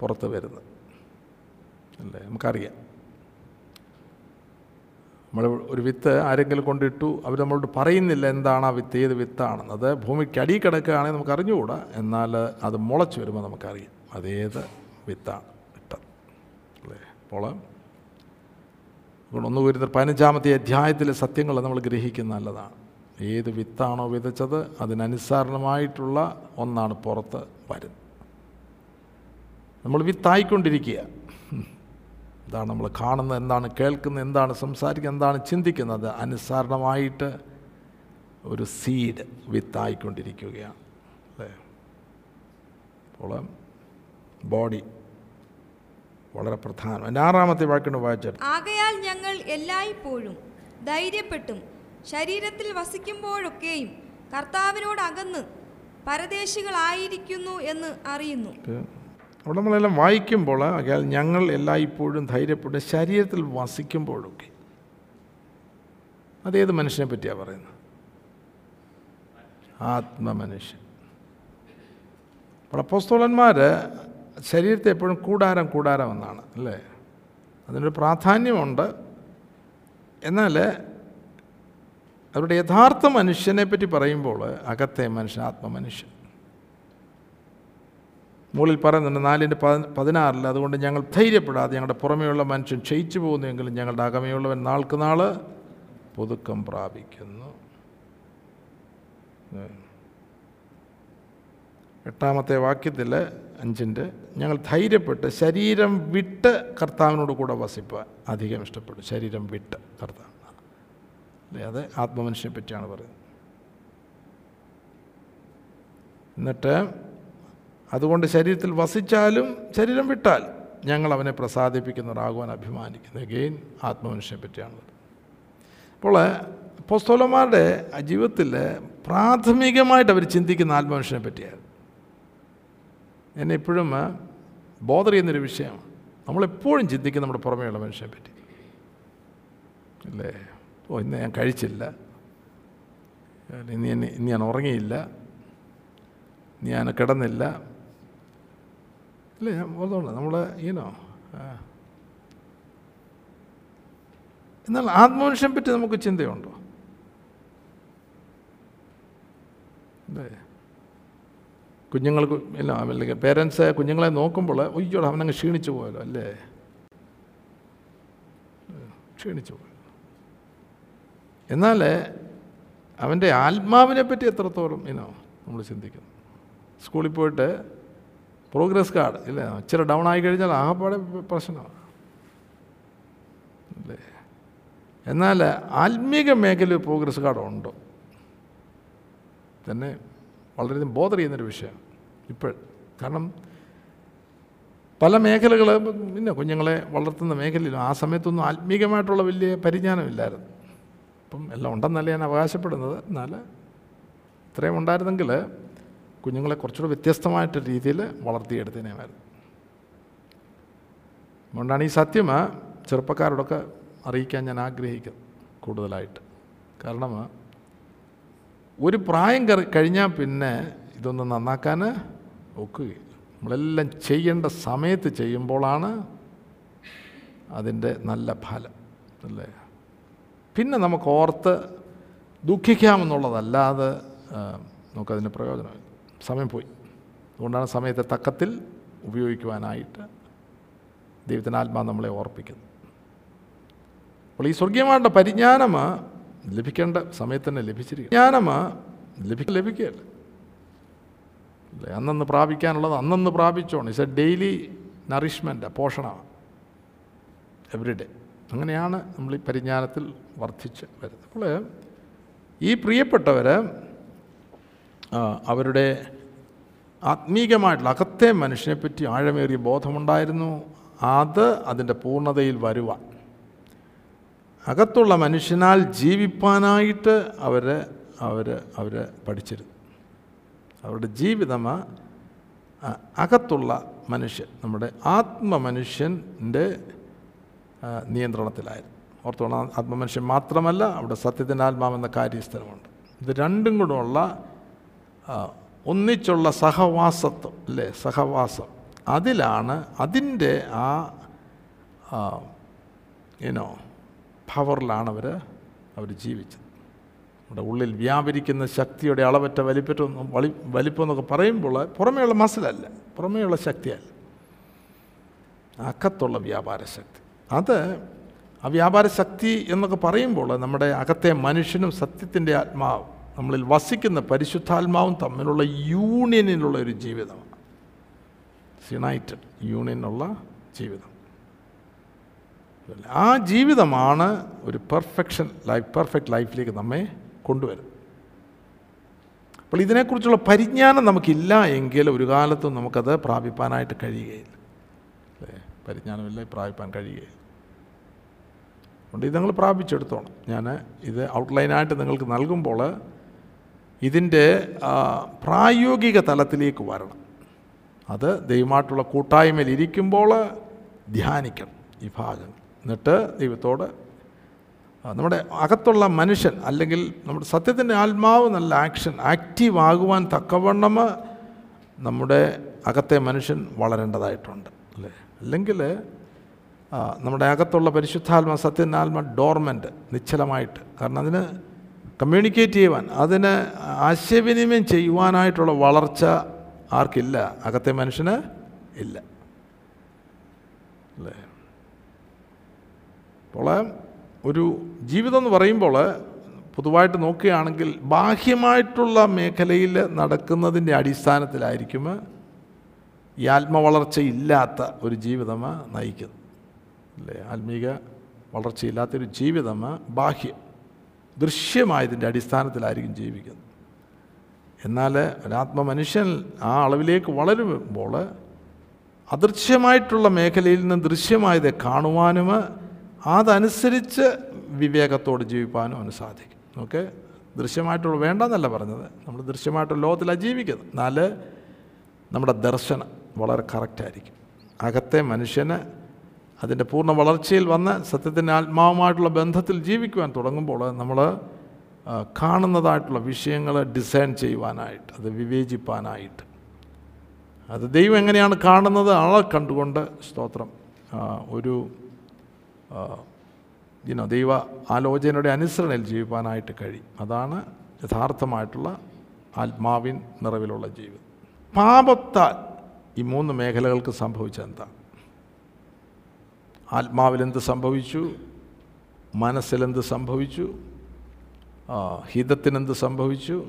പുറത്ത് വരുന്നത് അല്ലേ? നമുക്കറിയാം. നമ്മൾ ഒരു വിത്ത് ആരെങ്കിലും കൊണ്ടിട്ടു അവർ നമ്മളോട് പറയുന്നില്ല എന്താണ് ആ വിത്ത് ഏത് വിത്താണെന്ന്. അത് ഭൂമിക്ക് അടി കിടക്കുകയാണെങ്കിൽ നമുക്ക് അറിഞ്ഞുകൂടാ എന്നാൽ അത് മുളച്ചു വരുമ്പോൾ നമുക്കറിയാം. അതേത് വിത്താണ് ഇട്ടത് അല്ലേ? അപ്പോൾ ഒന്ന് കുരുത്തർ പതിനഞ്ചാമത്തെ അധ്യായത്തിലെ സത്യങ്ങൾ നമ്മൾ ഗ്രഹിക്കുന്ന നല്ലതാണ്. ഏത് വിത്താണോ വിതച്ചത് അതിനനുസരണമായിട്ടുള്ള ഒന്നാണ് പുറത്ത് വരുന്നത്. നമ്മൾ വിത്തായിക്കൊണ്ടിരിക്കുക. എന്താണ് നമ്മൾ കാണുന്നത് എന്താണ് കേൾക്കുന്നത് എന്താണ് സംസാരിക്കുന്നത് എന്താണ് ചിന്തിക്കുന്നത്. അനുസരണമായിട്ട് ഒരു സീഡ് വിത്തായിക്കൊണ്ടിരിക്കുകയാണ്. അല്ലേ? അപ്പോൾ ബോഡി വളരെ പ്രധാനം. എന്റെ ആറാമത്തെ വാക്കിന് വായിച്ചിട്ട് ആകയാൽ ഞങ്ങൾ എല്ലായ്പ്പോഴും ധൈര്യപ്പെട്ടും ശരീരത്തിൽ വസിക്കുമ്പോഴൊക്കെയും കർത്താവിനോട് അകന്ന് പരദേശികളായിരിക്കുന്നു എന്ന് അറിയുന്നു. അവിടെ നമ്മളെല്ലാം വായിക്കുമ്പോൾ ആകയാൽ ഞങ്ങൾ എല്ലായ്പ്പോഴും ധൈര്യപ്പെട്ട് ശരീരത്തിൽ വസിക്കുമ്പോഴൊക്കെ. അതേത് മനുഷ്യനെ പറ്റിയാണ് പറയുന്നത്? ആത്മമനുഷ്യൻ. അപ്പോൾ അപ്പോസ്തോലന്മാർ ശരീരത്തെ എപ്പോഴും കൂടാരം കൂടാരം എന്നാണ് അല്ലേ? അതിനൊരു പ്രാധാന്യമുണ്ട്. എന്നാൽ അവരുടെ യഥാർത്ഥ മനുഷ്യനെ പറ്റി പറയുമ്പോൾ അകത്തെ മനുഷ്യൻ ആത്മമനുഷ്യൻ. മുകളിൽ പറയുന്നുണ്ട് നാലിന്റെ പതി പതിനാറിൽ അതുകൊണ്ട് ഞങ്ങൾ ധൈര്യപ്പെടാതെ ഞങ്ങളുടെ പുറമെയുള്ള മനുഷ്യൻ ക്ഷയിച്ചു പോകുന്നുവെങ്കിലും ഞങ്ങളുടെ അകമയുള്ളവൻ നാൾക്ക് നാൾ പുതുക്കം പ്രാപിക്കുന്നു. എട്ടാമത്തെ വാക്യത്തിൽ അഞ്ചിന്റെ ഞങ്ങൾ ധൈര്യപ്പെട്ട് ശരീരം വിട്ട് കർത്താവിനോട് കൂടെ വസിപ്പാൻ അധികം ഇഷ്ടപ്പെട്ടു ശരീരം വിട്ട് കർത്താവ്. അല്ലേ? അത് ആത്മമനുഷ്യനെ പറ്റിയാണ് പറയുന്നത്. എന്നിട്ട് അതുകൊണ്ട് ശരീരത്തിൽ വസിച്ചാലും ശരീരം വിട്ടാൽ ഞങ്ങൾ അവനെ പ്രസാദിപ്പിക്കുന്നവരാകുവാൻ അഭിമാനിക്കുന്നത് ഗെയിൻ ആത്മമനുഷ്യനെ പറ്റിയാണ് അപ്പോൾ പൊസ്തോലന്മാരുടെ ജീവിതത്തിൽ പ്രാഥമികമായിട്ട് അവർ ചിന്തിക്കുന്ന ആത്മമനുഷ്യനെ പറ്റിയാണ് എന്നെ എപ്പോഴും ബോധർ ചെയ്യുന്നൊരു വിഷയമാണ്. നമ്മളെപ്പോഴും ചിന്തിക്കും നമ്മുടെ പുറമേയുള്ള മനുഷ്യനെ പറ്റി. അല്ലേ? ഓ ഇന്ന് ഞാൻ കഴിച്ചില്ല. ഇന്ന് ഞാൻ ഇന്ന് ഞാൻ ഉറങ്ങിയില്ല. ഇന്ന് ഞാൻ കിടന്നില്ല. അല്ലേ ഞാൻ ബോധമുണ്ട് നമ്മൾ ഈനോ എന്നാൽ ആത്മമനുഷ്യനെ പറ്റി നമുക്ക് ചിന്തയുണ്ടോ? അല്ലേ? കുഞ്ഞുങ്ങൾക്ക് ഇല്ല അല്ലെങ്കിൽ പേരൻസ് കുഞ്ഞുങ്ങളെ നോക്കുമ്പോൾ ഒയ്യോടെ അവനങ്ങ് ക്ഷീണിച്ചു പോയല്ലോ അല്ലേ? ക്ഷീണിച്ചു പോയി എന്നാൽ അവന്റെ ആത്മാവിനെ പറ്റി എത്രത്തോളം ഇനോ നമ്മൾ ചിന്തിക്കുന്നു. സ്കൂളിൽ പോയിട്ട് പ്രോഗ്രസ് കാർഡ് ഇല്ലേ? ഇച്ചിരി ഡൗൺ ആയി കഴിഞ്ഞാൽ ആകപ്പാടെ പ്രശ്നമാണ്. അല്ലേ? എന്നാൽ ആത്മീക മേഖലയിൽ പ്രോഗ്രസ് കാർഡ് ഉണ്ടോ. തന്നെ വളരെയധികം ബോധർ ചെയ്യുന്നൊരു വിഷയമാണ്. ഇപ്പോൾ കാരണം പല മേഖലകൾ പിന്നെ കുഞ്ഞുങ്ങളെ വളർത്തുന്ന മേഖലയിലും ആ സമയത്തൊന്നും ആത്മീകമായിട്ടുള്ള വലിയ പരിജ്ഞാനമില്ലായിരുന്നു. അപ്പം എല്ലാം ഉണ്ടെന്നല്ല ഞാൻ അവകാശപ്പെടുന്നത്. എന്നാൽ ഇത്രയും ഉണ്ടായിരുന്നെങ്കിൽ കുഞ്ഞുങ്ങളെ കുറച്ചുകൂടെ വ്യത്യസ്തമായിട്ട് രീതിയിൽ വളർത്തിയെടുത്തേനെമായിരുന്നു. അതുകൊണ്ടാണ് ഈ സത്യം ചെറുപ്പക്കാരോടൊക്കെ അറിയിക്കാൻ ഞാൻ ആഗ്രഹിക്കുന്നത് കൂടുതലായിട്ട്. കാരണം ഒരു പ്രായം കഴിഞ്ഞാൽ പിന്നെ ഇതൊന്ന് നന്നാക്കാൻ ഒക്കുകയില്ല നമ്മളെല്ലാം ചെയ്യേണ്ട സമയത്ത് ചെയ്യുമ്പോഴാണ് അതിന്റെ നല്ല ഫലം അല്ലേ? പിന്നെ നമുക്ക് ഓർത്ത് ദുഃഖിക്കാമെന്നുള്ളതല്ലാതെ നമുക്കതിന് പ്രയോജനമില്ല സമയം പോയി. അതുകൊണ്ടാണ് സമയത്തെ തക്കത്തിൽ ഉപയോഗിക്കുവാനായിട്ട് ദൈവത്തിന്റെ ആത്മാ നമ്മളെ ഓർപ്പിക്കുന്നത്. അപ്പോൾ ഈ സ്വർഗീയമായിട്ടുള്ള പരിജ്ഞാനം ലഭിക്കേണ്ട സമയത്ത് തന്നെ ലഭിച്ചിരിക്കും ജ്ഞാനമാ ലഭിക്ക ലഭിക്കുകയല്ല. അല്ലേ അന്നന്ന് പ്രാപിക്കാനുള്ളത് അന്നന്ന് പ്രാപിച്ചോണം. ഇറ്റ്സ് എ ഡെയിലി നറിഷ്മെന്റ് പോഷണമാണ് എവറിഡേ അങ്ങനെയാണ് നമ്മൾ ഈ പരിജ്ഞാനത്തിൽ വർദ്ധിച്ച് വരുന്നത്. അപ്പോൾ ഈ പ്രിയപ്പെട്ടവർ അവരുടെ ആത്മീകമായിട്ടുള്ള അകത്തെ മനുഷ്യനെപ്പറ്റി ആഴമേറിയ ബോധമുണ്ടായിരുന്നു. അത് അതിന്റെ പൂർണതയിൽ വരുവാൻ. അകത്തുള്ള മനുഷ്യനാൽ ജീവിപ്പാനായിട്ട് അവർ അവർ അവർ പഠിച്ചിരുന്നു. അവരുടെ ജീവിതം അകത്തുള്ള മനുഷ്യൻ നമ്മുടെ ആത്മമനുഷ്യന്റെ നിയന്ത്രണത്തിലായിരുന്നു. ഓർത്തോണം ആത്മമനുഷ്യൻ മാത്രമല്ല അവിടെ സത്യത്തിന്റെ ആത്മാവെന്ന കാര്യസ്ഥലമുണ്ട് ഇത് രണ്ടും കൂടെയുള്ള ഒന്നിച്ചുള്ള സഹവാസത്വം അല്ലേ? സഹവാസം. അതിലാണ് അതിന്റെ ആ യുനോ പവറിലാണ് അവർ അവർ ജീവിച്ചത്. നമ്മുടെ ഉള്ളിൽ വ്യാപരിക്കുന്ന ശക്തിയുടെ അളവറ്റ വലിപ്പറ്റം വളി വലിപ്പം എന്നൊക്കെ പറയുമ്പോൾ പുറമേയുള്ള മസിലല്ല പുറമേയുള്ള ശക്തിയല്ല. അകത്തുള്ള വ്യാപാര ശക്തി. അത് ആ വ്യാപാര ശക്തി എന്നൊക്കെ പറയുമ്പോൾ നമ്മുടെ അകത്തെ മനുഷ്യനും സത്യത്തിന്റെ ആത്മാവും നമ്മളിൽ വസിക്കുന്ന പരിശുദ്ധാത്മാവും തമ്മിലുള്ള യൂണിയനിലുള്ള ഒരു ജീവിതമാണ്. യുണൈറ്റഡ് യൂണിയനുള്ള ജീവിതം. ആ ജീവിതമാണ് ഒരു പെർഫെക്ഷൻ ലൈഫ് പെർഫെക്റ്റ് ലൈഫിലേക്ക് നമ്മെ കൊണ്ടുവരും അപ്പോൾ ഇതിനെക്കുറിച്ചുള്ള പരിജ്ഞാനം നമുക്കില്ല എങ്കിൽ ഒരു കാലത്തും നമുക്കത് പ്രാപിപ്പാനായിട്ട് കഴിയുകയില്ല. അല്ലേ? പരിജ്ഞാനമില്ല പ്രാപിപ്പാൻ കഴിയുകയില്ല. അതുകൊണ്ട് ഇത് നിങ്ങൾ പ്രാപിച്ചെടുത്തോണം. ഞാൻ ഇത് ഔട്ട്ലൈനായിട്ട് നിങ്ങൾക്ക് നൽകുമ്പോൾ ഇതിന്റെ പ്രായോഗിക തലത്തിലേക്ക് വരണം. അത് ദൈവമായിട്ടുള്ള കൂട്ടായ്മയിൽ ഇരിക്കുമ്പോൾ ധ്യാനിക്കണം ഈ ഭാഗം. എന്നിട്ട് ദൈവത്തോട് നമ്മുടെ അകത്തുള്ള മനുഷ്യൻ അല്ലെങ്കിൽ നമ്മുടെ സത്യത്തിന്റെ ആത്മാവ് നല്ല ആക്ഷൻ ആക്റ്റീവ് ആകുവാൻ തക്കവണ്ണം നമ്മുടെ അകത്തെ മനുഷ്യൻ വളരേണ്ടതായിട്ടുണ്ട് അല്ലേ? അല്ലെങ്കിൽ നമ്മുടെ അകത്തുള്ള പരിശുദ്ധാത്മ സത്യത്തിന്റെ ആത്മ ഡോർമെന്റ് നിശ്ചലമായിട്ട് കാരണം അതിന് കമ്മ്യൂണിക്കേറ്റ് ചെയ്യുവാൻ അതിന് ആശയവിനിമയം ചെയ്യുവാനായിട്ടുള്ള വളർച്ച ആർക്കില്ല അകത്തെ മനുഷ്യന് ഇല്ല അല്ലേ? അപ്പോൾ ഒരു ജീവിതം എന്ന് പറയുമ്പോൾ പൊതുവായിട്ട് നോക്കുകയാണെങ്കിൽ ബാഹ്യമായിട്ടുള്ള മേഖലയിൽ നടക്കുന്നതിന്റെ അടിസ്ഥാനത്തിലായിരിക്കും ഈ ആത്മവളർച്ചയില്ലാത്ത ഒരു ജീവിതം നയിക്കുന്നത്. അല്ലേ? ആത്മീക വളർച്ചയില്ലാത്തൊരു ജീവിതം ബാഹ്യം ദൃശ്യമായതിന്റെ അടിസ്ഥാനത്തിലായിരിക്കും ജീവിക്കുന്നത്. എന്നാൽ ഒരാത്മ മനുഷ്യൻ ആ അളവിലേക്ക് വളരുമ്പോൾ അദൃശ്യമായിട്ടുള്ള മേഖലയിൽ നിന്ന് ദൃശ്യമായത് കാണുവാനും അതനുസരിച്ച് വിവേകത്തോട് ജീവിപ്പാനും അവന് സാധിക്കും. ഓക്കെ ദൃശ്യമായിട്ടുള്ള വേണ്ടെന്നല്ല പറഞ്ഞത്. നമ്മൾ ദൃശ്യമായിട്ടുള്ള ലോകത്തിലാണ് ജീവിക്കുന്നത്. എന്നാൽ നമ്മുടെ ദർശനം വളരെ കറക്റ്റായിരിക്കും അകത്തെ മനുഷ്യന് അതിന്റെ പൂർണ വളർച്ചയിൽ വന്ന് സത്യത്തിന്റെ ആത്മാവുമായിട്ടുള്ള ബന്ധത്തിൽ ജീവിക്കുവാൻ തുടങ്ങുമ്പോൾ നമ്മൾ കാണുന്നതായിട്ടുള്ള വിഷയങ്ങൾ ഡിസൈൻ ചെയ്യുവാനായിട്ട് അത് വിവേചിപ്പാനായിട്ട്. അത് ദൈവം എങ്ങനെയാണ് കാണുന്നത് ആളെ കണ്ടുകൊണ്ട് സ്തോത്രം. ഒരു ഇനോ ദൈവ ആലോചനയുടെ അനുസരണയിൽ ജീവിക്കാനായിട്ട് കഴിയും. അതാണ് യഥാർത്ഥമായിട്ടുള്ള ആത്മാവിൻ നിറവിലുള്ള ജീവിതം. പാപത്താൽ ഈ മൂന്ന് മേഖലകൾക്ക് സംഭവിച്ചെന്താ ആത്മാവിലെന്ത് സംഭവിച്ചു? മനസ്സിലെന്ത് സംഭവിച്ചു? ഹിതത്തിനെന്ത് സംഭവിച്ചു?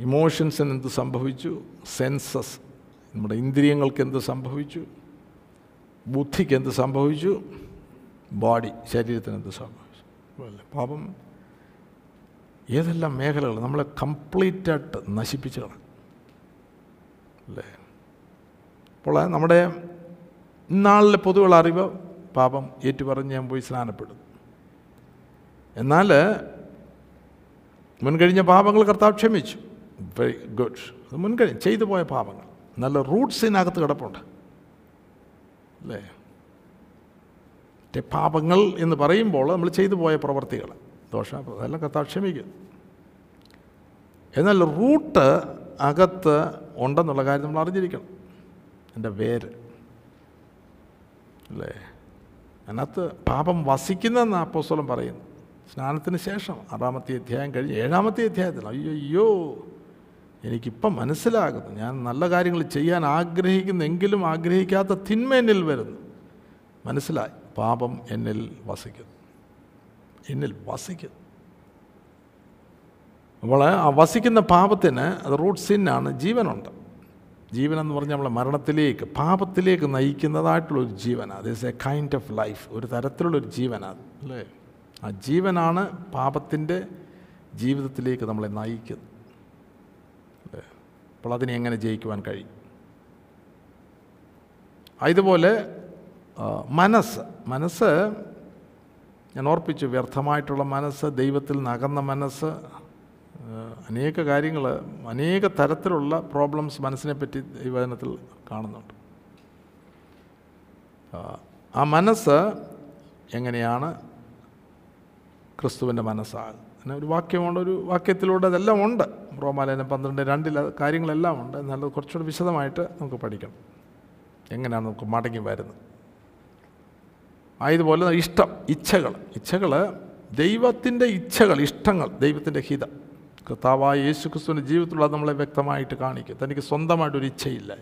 ഇമോഷൻസിന് എന്ത് സംഭവിച്ചു? സെൻസസ് നമ്മുടെ ഇന്ദ്രിയങ്ങൾക്ക് എന്ത് സംഭവിച്ചു? ബുദ്ധിക്ക് എന്ത് സംഭവിച്ചു? ബോഡി ശരീരത്തിന് എന്ത് സംഭവിച്ചു? പാപം. ഏതെല്ലാം മേഖലകൾ നമ്മളെ കംപ്ലീറ്റായിട്ട് നശിപ്പിച്ചു കളഞ്ഞു അല്ലേ? അപ്പോൾ നമ്മുടെ ഇന്നാളിലെ പൊതുവുള്ള അറിവ് പാപം ഏറ്റുപറഞ്ഞ് ഞാൻ പോയി സ്നാനപ്പെടും. എന്നാൽ മുൻകഴിഞ്ഞ പാപങ്ങൾ കർത്താവ് ക്ഷമിച്ചു. വെരി ഗുഡ് അത് മുൻകഴിഞ്ഞ് ചെയ്തു പോയ പാപങ്ങൾ. നല്ല റൂട്ട്സിനകത്ത് കിടപ്പുണ്ട്. അല്ലേ? മറ്റേ പാപങ്ങൾ എന്ന് പറയുമ്പോൾ നമ്മൾ ചെയ്തു പോയ പ്രവർത്തികൾ. ദോഷ അതെല്ലാം കർത്താവ് ക്ഷമിക്കും. എന്നാൽ റൂട്ട് അകത്ത് ഉണ്ടെന്നുള്ള കാര്യം നമ്മൾ അറിഞ്ഞിരിക്കണം. എന്റെ വേര്. അല്ലേ? അതിനകത്ത് പാപം വസിക്കുന്നതെന്ന് അപ്പോസ്തലൻ പറയുന്നു. സ്നാനത്തിന് ശേഷം ആറാമത്തെ അധ്യായം കഴിഞ്ഞ് ഏഴാമത്തെ അധ്യായത്തിൽ അയ്യോ അയ്യോ എനിക്കിപ്പം മനസ്സിലാകുന്നു. ഞാൻ നല്ല കാര്യങ്ങൾ ചെയ്യാൻ ആഗ്രഹിക്കുന്നെങ്കിലും ആഗ്രഹിക്കാത്ത തിന്മേനിൽ വരുന്നു. മനസ്സിലായി. പാപം എന്നിൽ വസിക്കുന്നു എന്നിൽ വസിക്കുന്നു അപ്പോൾ ആ വസിക്കുന്ന പാപത്തിന് അത് റൂട്ട് സിന്നാണ് ജീവനുണ്ട്. ജീവനെന്ന് പറഞ്ഞാൽ നമ്മളെ മരണത്തിലേക്ക് പാപത്തിലേക്ക് നയിക്കുന്നതായിട്ടുള്ളൊരു ജീവനാണ് അത് is a kind of life ഒരു തരത്തിലുള്ളൊരു ജീവനാണ് അല്ലേ? ആ ജീവനാണ് പാപത്തിന്റെ ജീവിതത്തിലേക്ക് നമ്മളെ നയിക്കുന്നത്. അല്ലേ? അപ്പോൾ അതിനെ എങ്ങനെ ജയിക്കുവാൻ കഴിയും? ഇതുപോലെ മനസ്സ്. മനസ്സ് ഞാൻ ഓർപ്പിച്ചു വ്യർത്ഥമായിട്ടുള്ള മനസ്സ് ദൈവത്തിൽ നകർന്ന മനസ്സ് അനേക കാര്യങ്ങൾ അനേക തരത്തിലുള്ള പ്രോബ്ലംസ് മനസ്സിനെ പറ്റി ദൈവചനത്തിൽ കാണുന്നുണ്ട്. ആ, മനസ്സ് എങ്ങനെയാണ് ക്രിസ്തുവിന്റെ മനസ്സാകുന്നത് അങ്ങനെ ഒരു വാക്യമുണ്ട് ഒരു വാക്യത്തിലൂടെ അതെല്ലാം ഉണ്ട്. റോമാലയനം പന്ത്രണ്ട് രണ്ടിൽ കാര്യങ്ങളെല്ലാം ഉണ്ട്. എന്നാൽ അത് കുറച്ചുകൂടി വിശദമായിട്ട് നമുക്ക് പഠിക്കണം. എങ്ങനെയാണ് നമുക്ക് മടങ്ങി വരുന്നത്? ആയതുപോലെ ഇഷ്ടം ഇച്ഛകൾ. ഇച്ഛകൾ ദൈവത്തിന്റെ ഇച്ഛകൾ ഇഷ്ടങ്ങൾ ദൈവത്തിന്റെ ഹിതം. കർത്താവായ യേശു ക്രിസ്തുവിന്റെ ജീവിതത്തിലുള്ള നമ്മളെ വ്യക്തമായിട്ട് കാണിക്കും. തനിക്ക് സ്വന്തമായിട്ടൊരു ഇച്ഛയില്ല.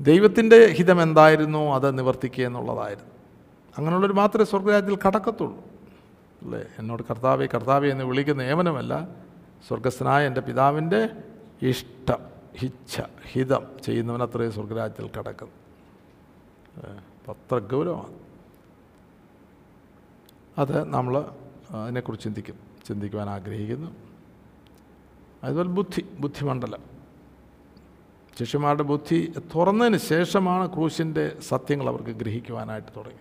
ദൈവത്തിന്റെ ഹിതം എന്തായിരുന്നു? അത് നിവർത്തിക്കുക എന്നുള്ളതായിരുന്നു. അങ്ങനെയുള്ളൊരു മാത്രമേ സ്വർഗരാജ്യത്തിൽ കടക്കത്തുള്ളൂ. അല്ലേ? എന്നോട് കർത്താവെ കർത്താവെ എന്ന് വിളിക്കുന്ന ഏവനമല്ല സ്വർഗസ്ഥനായ എന്റെ പിതാവിന്റെ ഇഷ്ടം ഇച്ഛ ഹിതം ചെയ്യുന്നവനത്രയും സ്വർഗരാജ്യത്തിൽ കടക്കുന്നു അത്ര ഗൗരവമാണ്. അത് നമ്മൾ അതിനെക്കുറിച്ച് ചിന്തിക്കും. ചിന്തിക്കുവാൻ ആഗ്രഹിക്കുന്നു. അതുപോലെ ബുദ്ധി ബുദ്ധിമണ്ഡലം. ശിഷ്യന്മാരുടെ ബുദ്ധി തുറന്നതിന് ശേഷമാണ് ക്രൂശിന്റെ സത്യങ്ങൾ അവർക്ക് ഗ്രഹിക്കുവാനായിട്ട് തുടങ്ങി.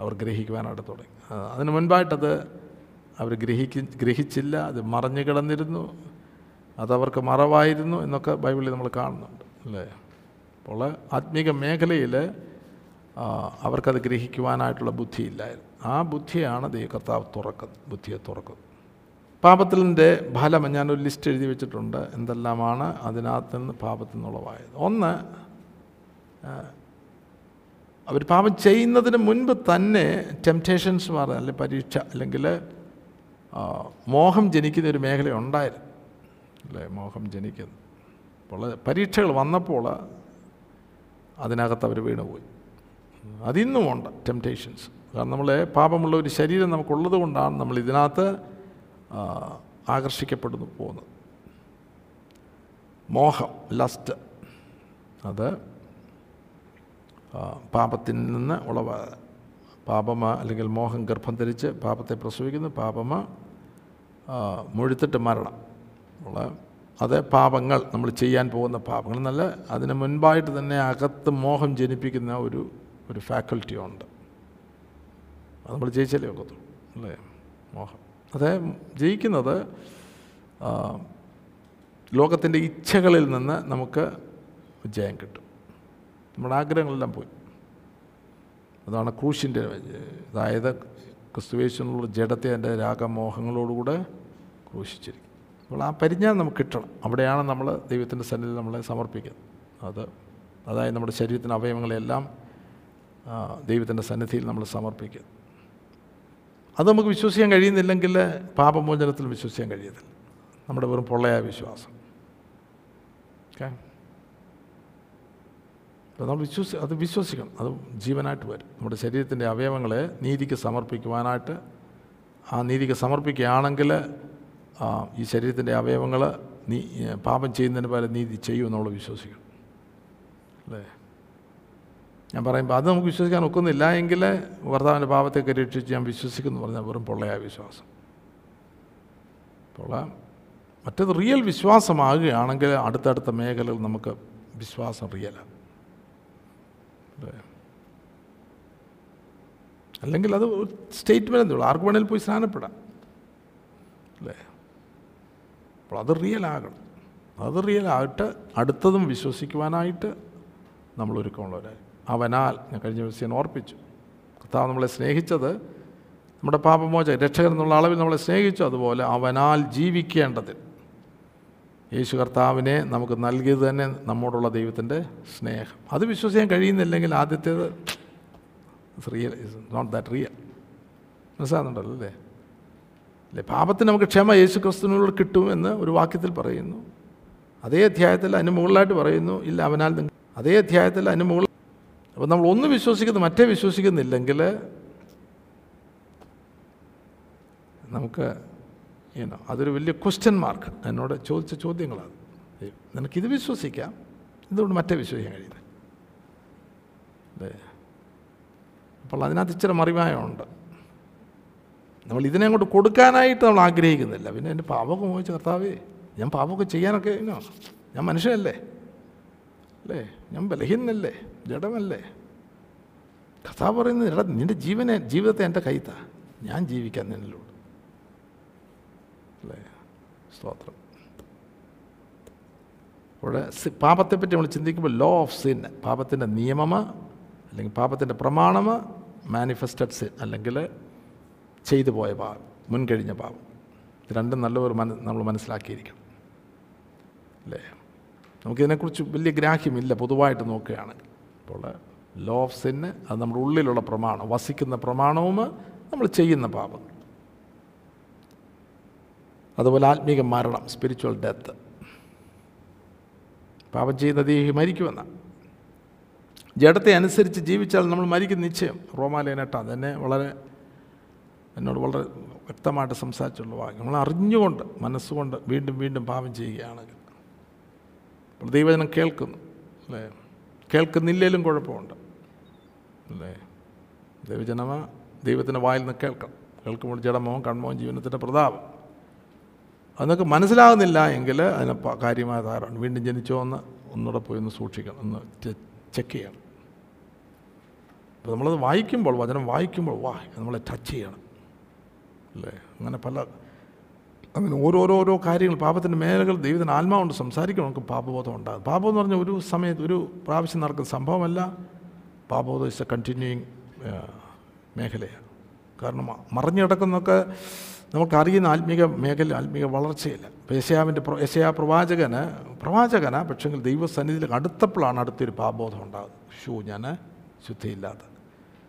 അവർ ഗ്രഹിക്കുവാനായിട്ട് തുടങ്ങി. അതിന് മുൻപായിട്ടത് അവർ ഗ്രഹിക്ക ഗ്രഹിച്ചില്ല. അത് മറഞ്ഞു കിടന്നിരുന്നു. അതവർക്ക് മറവായിരുന്നു എന്നൊക്കെ ബൈബിളിൽ നമ്മൾ കാണുന്നുണ്ട്. അല്ലേ? അപ്പോൾ ആത്മീക മേഖലയിൽ അവർക്കത് ഗ്രഹിക്കുവാനായിട്ടുള്ള ബുദ്ധിയില്ലായിരുന്നു. ആ ബുദ്ധിയാണ് ദൈവ കർത്താവ് തുറക്കുന്നത് ബുദ്ധിയെ തുറക്കുന്നത്. പാപത്തിന്റെ ഫലം ഞാനൊരു ലിസ്റ്റ് എഴുതി വെച്ചിട്ടുണ്ട്. എന്തെല്ലാമാണ് അതിനകത്ത് നിന്ന് പാപത്തിൽ നിന്നുള്ളവായത് ഒന്ന് അവർ പാപം ചെയ്യുന്നതിന് മുൻപ് തന്നെ ടെംപ്റ്റേഷൻസ് മാറുക അല്ലെങ്കിൽ പരീക്ഷ അല്ലെങ്കിൽ മോഹം ജനിക്കുന്ന ഒരു മേഖല ഉണ്ടായിരുന്നു. അല്ലേ മോഹം ജനിക്കുന്നു. അപ്പോൾ പരീക്ഷകൾ വന്നപ്പോൾ അതിനകത്ത് അവർ വീണുപോയി. അതിന്നും ഉണ്ട് ടെംപ്റ്റേഷൻസ് കാരണം നമ്മളെ പാപമുള്ള ഒരു ശരീരം നമുക്കുള്ളത് കൊണ്ടാണ് നമ്മൾ ഇതിനകത്ത് ആകർഷിക്കപ്പെടുന്നു പോകുന്നത്. മോഹം ലസ്റ്റ് അത് പാപത്തിൽ നിന്ന് ഉളവ പാപമ അല്ലെങ്കിൽ മോഹം ഗർഭം ധരിച്ച് പാപത്തെ പ്രസവിക്കുന്നു പാപമ മുഴുത്തിട്ട് മരണം. ഉള്ള അത് പാപങ്ങൾ നമ്മൾ ചെയ്യാൻ പോകുന്ന പാപങ്ങൾ. എന്നല്ല അതിന് മുൻപായിട്ട് തന്നെ അകത്ത് മോഹം ജനിപ്പിക്കുന്ന ഒരു ഒരു ഫാക്കൽറ്റി ഉണ്ട്. അത് നമ്മൾ ജയിച്ചാലേ ഒക്കത്തുള്ളൂ അല്ലേ? മോഹം. അത് ജയിക്കുന്നത് ലോകത്തിന്റെ ഇച്ഛകളിൽ നിന്ന് നമുക്ക് വിജയം കിട്ടും. നമ്മുടെ ആഗ്രഹങ്ങളെല്ലാം പോയി. അതാണ് ക്രൂശിന്റെ അതായത് ക്രിസ്തുവേശനുള്ള ജഡത്തെ എന്റെ രാഗമോഹങ്ങളോടുകൂടെ ക്രൂശിച്ചിരിക്കും. അപ്പോൾ ആ പരിജ്ഞാനം നമുക്ക് കിട്ടണം. അവിടെയാണ് നമ്മൾ ദൈവത്തിന്റെ സന്നിധി നമ്മളെ സമർപ്പിക്കുന്നത്. അത് അതായത് നമ്മുടെ ശരീരത്തിന് അവയവങ്ങളെല്ലാം ദൈവത്തിന്റെ സന്നിധിയിൽ നമ്മൾ സമർപ്പിക്കുക അത് നമുക്ക് വിശ്വസിക്കാൻ കഴിയുന്നില്ലെങ്കിൽ പാപമോചനത്തിൽ വിശ്വസിക്കാൻ കഴിയത്തില്ല. നമ്മുടെ വെറും പൊള്ളയായ വിശ്വാസം. ഓക്കെ അപ്പോൾ നമ്മൾ വിശ്വസി അത് വിശ്വസിക്കണം. അത് ജീവനായിട്ട് വരും. നമ്മുടെ ശരീരത്തിന്റെ അവയവങ്ങളെ നീതിക്ക് സമർപ്പിക്കുവാനായിട്ട് ആ നീതിക്ക് സമർപ്പിക്കുകയാണെങ്കിൽ ഈ ശരീരത്തിന്റെ അവയവങ്ങൾ നീ പാപം ചെയ്യുന്നതിന് പകരം നീതി ചെയ്യുമെന്ന് നമ്മൾ വിശ്വസിക്കണം. അല്ലേ? ഞാൻ പറയുമ്പോൾ അത് നമുക്ക് വിശ്വസിക്കാൻ ഒക്കുന്നില്ല എങ്കിൽ ഭർത്താവിന്റെ പാപത്തെയൊക്കെ രക്ഷിച്ച് ഞാൻ വിശ്വസിക്കുന്നു പറഞ്ഞാൽ വെറും പൊള്ളയായ വിശ്വാസം. പൊള്ള. മറ്റേത് റിയൽ വിശ്വാസമാകുകയാണെങ്കിൽ അടുത്തടുത്ത മേഖലകൾ നമുക്ക് വിശ്വാസം റിയലാണ് അല്ലേ? അല്ലെങ്കിൽ അത് സ്റ്റേറ്റ്മെന്റ് എന്തുള്ളൂ ആർക്ക് വേണേലും പോയി സ്നാനപ്പെടാം. അല്ലേ? അപ്പോൾ അത് റിയൽ ആകണം. അത് റിയൽ ആയിട്ട് അടുത്തതും വിശ്വസിക്കുവാനായിട്ട് നമ്മൾ ഒരുക്കമുള്ളവരായി അവനാൽ ഞാൻ കഴിഞ്ഞ ദിവസം ഓർപ്പിച്ചു. കർത്താവ് നമ്മളെ സ്നേഹിച്ചത് നമ്മുടെ പാപമോച രക്ഷകൻ എന്നുള്ള അളവിൽ നമ്മളെ സ്നേഹിച്ചു അതുപോലെ അവനാൽ ജീവിക്കേണ്ടതിൽ. യേശു കർത്താവിനെ നമുക്ക് നൽകിയത് തന്നെ നമ്മോടുള്ള ദൈവത്തിന്റെ സ്നേഹം. അത് വിശ്വസിക്കാൻ കഴിയുന്നില്ലെങ്കിൽ ആദ്യത്തേത് real is not that real മനസ്സിലാകുന്നുണ്ടല്ലോ അല്ലേ? അല്ലേ? പാപത്തിന് നമുക്ക് ക്ഷമ യേശു ക്രിസ്തുവിനോട് കിട്ടുമെന്ന് ഒരു വാക്യത്തിൽ പറയുന്നു. അതേ അധ്യായത്തിൽ അതിന് മുകളിലായിട്ട് പറയുന്നു ഇല്ല അവനാൽ അതേ അധ്യായത്തിൽ അതിന് മുകളിൽ അപ്പോൾ നമ്മൾ ഒന്ന് വിശ്വസിക്കുന്നു മറ്റേ വിശ്വസിക്കുന്നില്ലെങ്കിൽ നമുക്ക് ഏനോ അതൊരു വലിയ ക്വസ്റ്റ്യൻ മാർക്ക് എന്നോട് ചോദിച്ച ചോദ്യങ്ങളാണ്. നിനക്കിത് വിശ്വസിക്കാം. ഇതുകൊണ്ട് മറ്റേ വിശ്വസിക്കാൻ കഴിയുന്നത് അല്ലേ അപ്പോൾ അതിനകത്ത് ഇച്ചിരി മറിവായമുണ്ട് നമ്മൾ ഇതിനെ അങ്ങോട്ട് കൊടുക്കാനായിട്ട് നമ്മൾ ആഗ്രഹിക്കുന്നില്ല. പിന്നെ എന്റെ പാപമൊക്കെ മോഹിച്ച കർത്താവേ ഞാൻ പാപമൊക്കെ ചെയ്യാനൊക്കെ ഞാൻ മനുഷ്യനല്ലേ? അല്ലേ? ഞാൻ ബലഹീനല്ലേ ജഡമല്ലേ? കഥ പറയുന്നത് എടാ നിന്റെ ജീവനെ ജീവിതത്തെ എന്റെ കൈത്താ. ഞാൻ ജീവിക്കാൻ നിന്നിലൂടെ അല്ലേ? സ്തോത്രം. അവിടെ പാപത്തെപ്പറ്റി നമ്മൾ ചിന്തിക്കുമ്പോൾ ലോ ഓഫ് സിൻ പാപത്തിന്റെ നിയമമ അല്ലെങ്കിൽ പാപത്തിന്റെ പ്രമാണമ മാനിഫെസ്റ്റഡ് സിൻ അല്ലെങ്കിൽ ചെയ്തു പോയ പാപം മുൻകഴിഞ്ഞ പാപം. ഇത് രണ്ടും നല്ലൊരു മന നമ്മൾ മനസ്സിലാക്കിയിരിക്കണം. അല്ലേ? നമുക്കിതിനെക്കുറിച്ച് വലിയ ഗ്രാഹ്യമില്ല പൊതുവായിട്ട് നോക്കുകയാണെങ്കിൽ. അപ്പോൾ ലോ ഓഫ് സിന്ന് അത് നമ്മുടെ ഉള്ളിലുള്ള പ്രമാണം വസിക്കുന്ന പ്രമാണവും നമ്മൾ ചെയ്യുന്ന പാപം. അതുപോലെ ആത്മീക മരണം സ്പിരിച്വൽ ഡെത്ത് പാപം ചെയ്യുന്ന ദേഹി മരിക്കുമെന്ന. ജഡത്തെ അനുസരിച്ച് ജീവിച്ചാൽ നമ്മൾ മരിക്കുന്ന നിശ്ചയം. റോമാലയനട്ട തന്നെ വളരെ എന്നോട് വളരെ വ്യക്തമായിട്ട് സംസാരിച്ചുള്ള വാക്യം. നമ്മൾ അറിഞ്ഞുകൊണ്ട് മനസ്സുകൊണ്ട് വീണ്ടും വീണ്ടും പാപം ചെയ്യുകയാണെങ്കിൽ ദൈവജനം കേൾക്കുന്നു അല്ലേ? കേൾക്കുന്നില്ലേലും കുഴപ്പമുണ്ട് അല്ലേ? ദൈവജനമ ദൈവത്തിന്റെ വായിൽ നിന്ന് കേൾക്കണം. കേൾക്കുമ്പോൾ ജഡമോഹം കൺമോഹം ജീവനത്തിന്റെ പ്രതാപം. അതൊക്കെ മനസ്സിലാകുന്നില്ല എങ്കിൽ അതിന് കാര്യമായ ധാരണ വീണ്ടും ജനിച്ചോ എന്ന് ഒന്നുകൂടെ പോയി ഒന്ന് സൂക്ഷിക്കണം ഒന്ന് ചെക്ക് ചെയ്യണം. അപ്പോൾ നമ്മളത് വായിക്കുമ്പോൾ വചനം വായിക്കുമ്പോൾ വാ നമ്മളെ ടച്ച് ചെയ്യണം അല്ലേ? അങ്ങനെ പല അങ്ങനെ ഓരോരോരോ കാര്യങ്ങൾ പാപത്തിന്റെ മേഖലകൾ ദൈവത്തിന് ആത്മാവുണ്ട് സംസാരിക്കണം നമുക്ക് പാപബോധം ഉണ്ടാകും. പാപം എന്ന് പറഞ്ഞാൽ ഒരു സമയത്ത് ഒരു പ്രാവശ്യം നടക്കുന്ന സംഭവമല്ല. പാപബോധം ഇസ് എ കണ്ടിന്യൂയിങ് മേഖലയാണ്. കാരണം മറിഞ്ഞു കിടക്കുന്നൊക്കെ നമുക്കറിയുന്ന ആത്മീക മേഖല ആത്മീക വളർച്ചയില്ല. യശയാവിന്റെ യശയാ പ്രവാചകന് പ്രവാചകന പക്ഷെങ്കിൽ ദൈവസന്നിധിയിൽ അടുത്തപ്പോഴാണ് അടുത്തൊരു പാപബോധം ഉണ്ടാകുന്നത്. ഷൂ ഞാൻ ശുദ്ധിയില്ലാത്ത.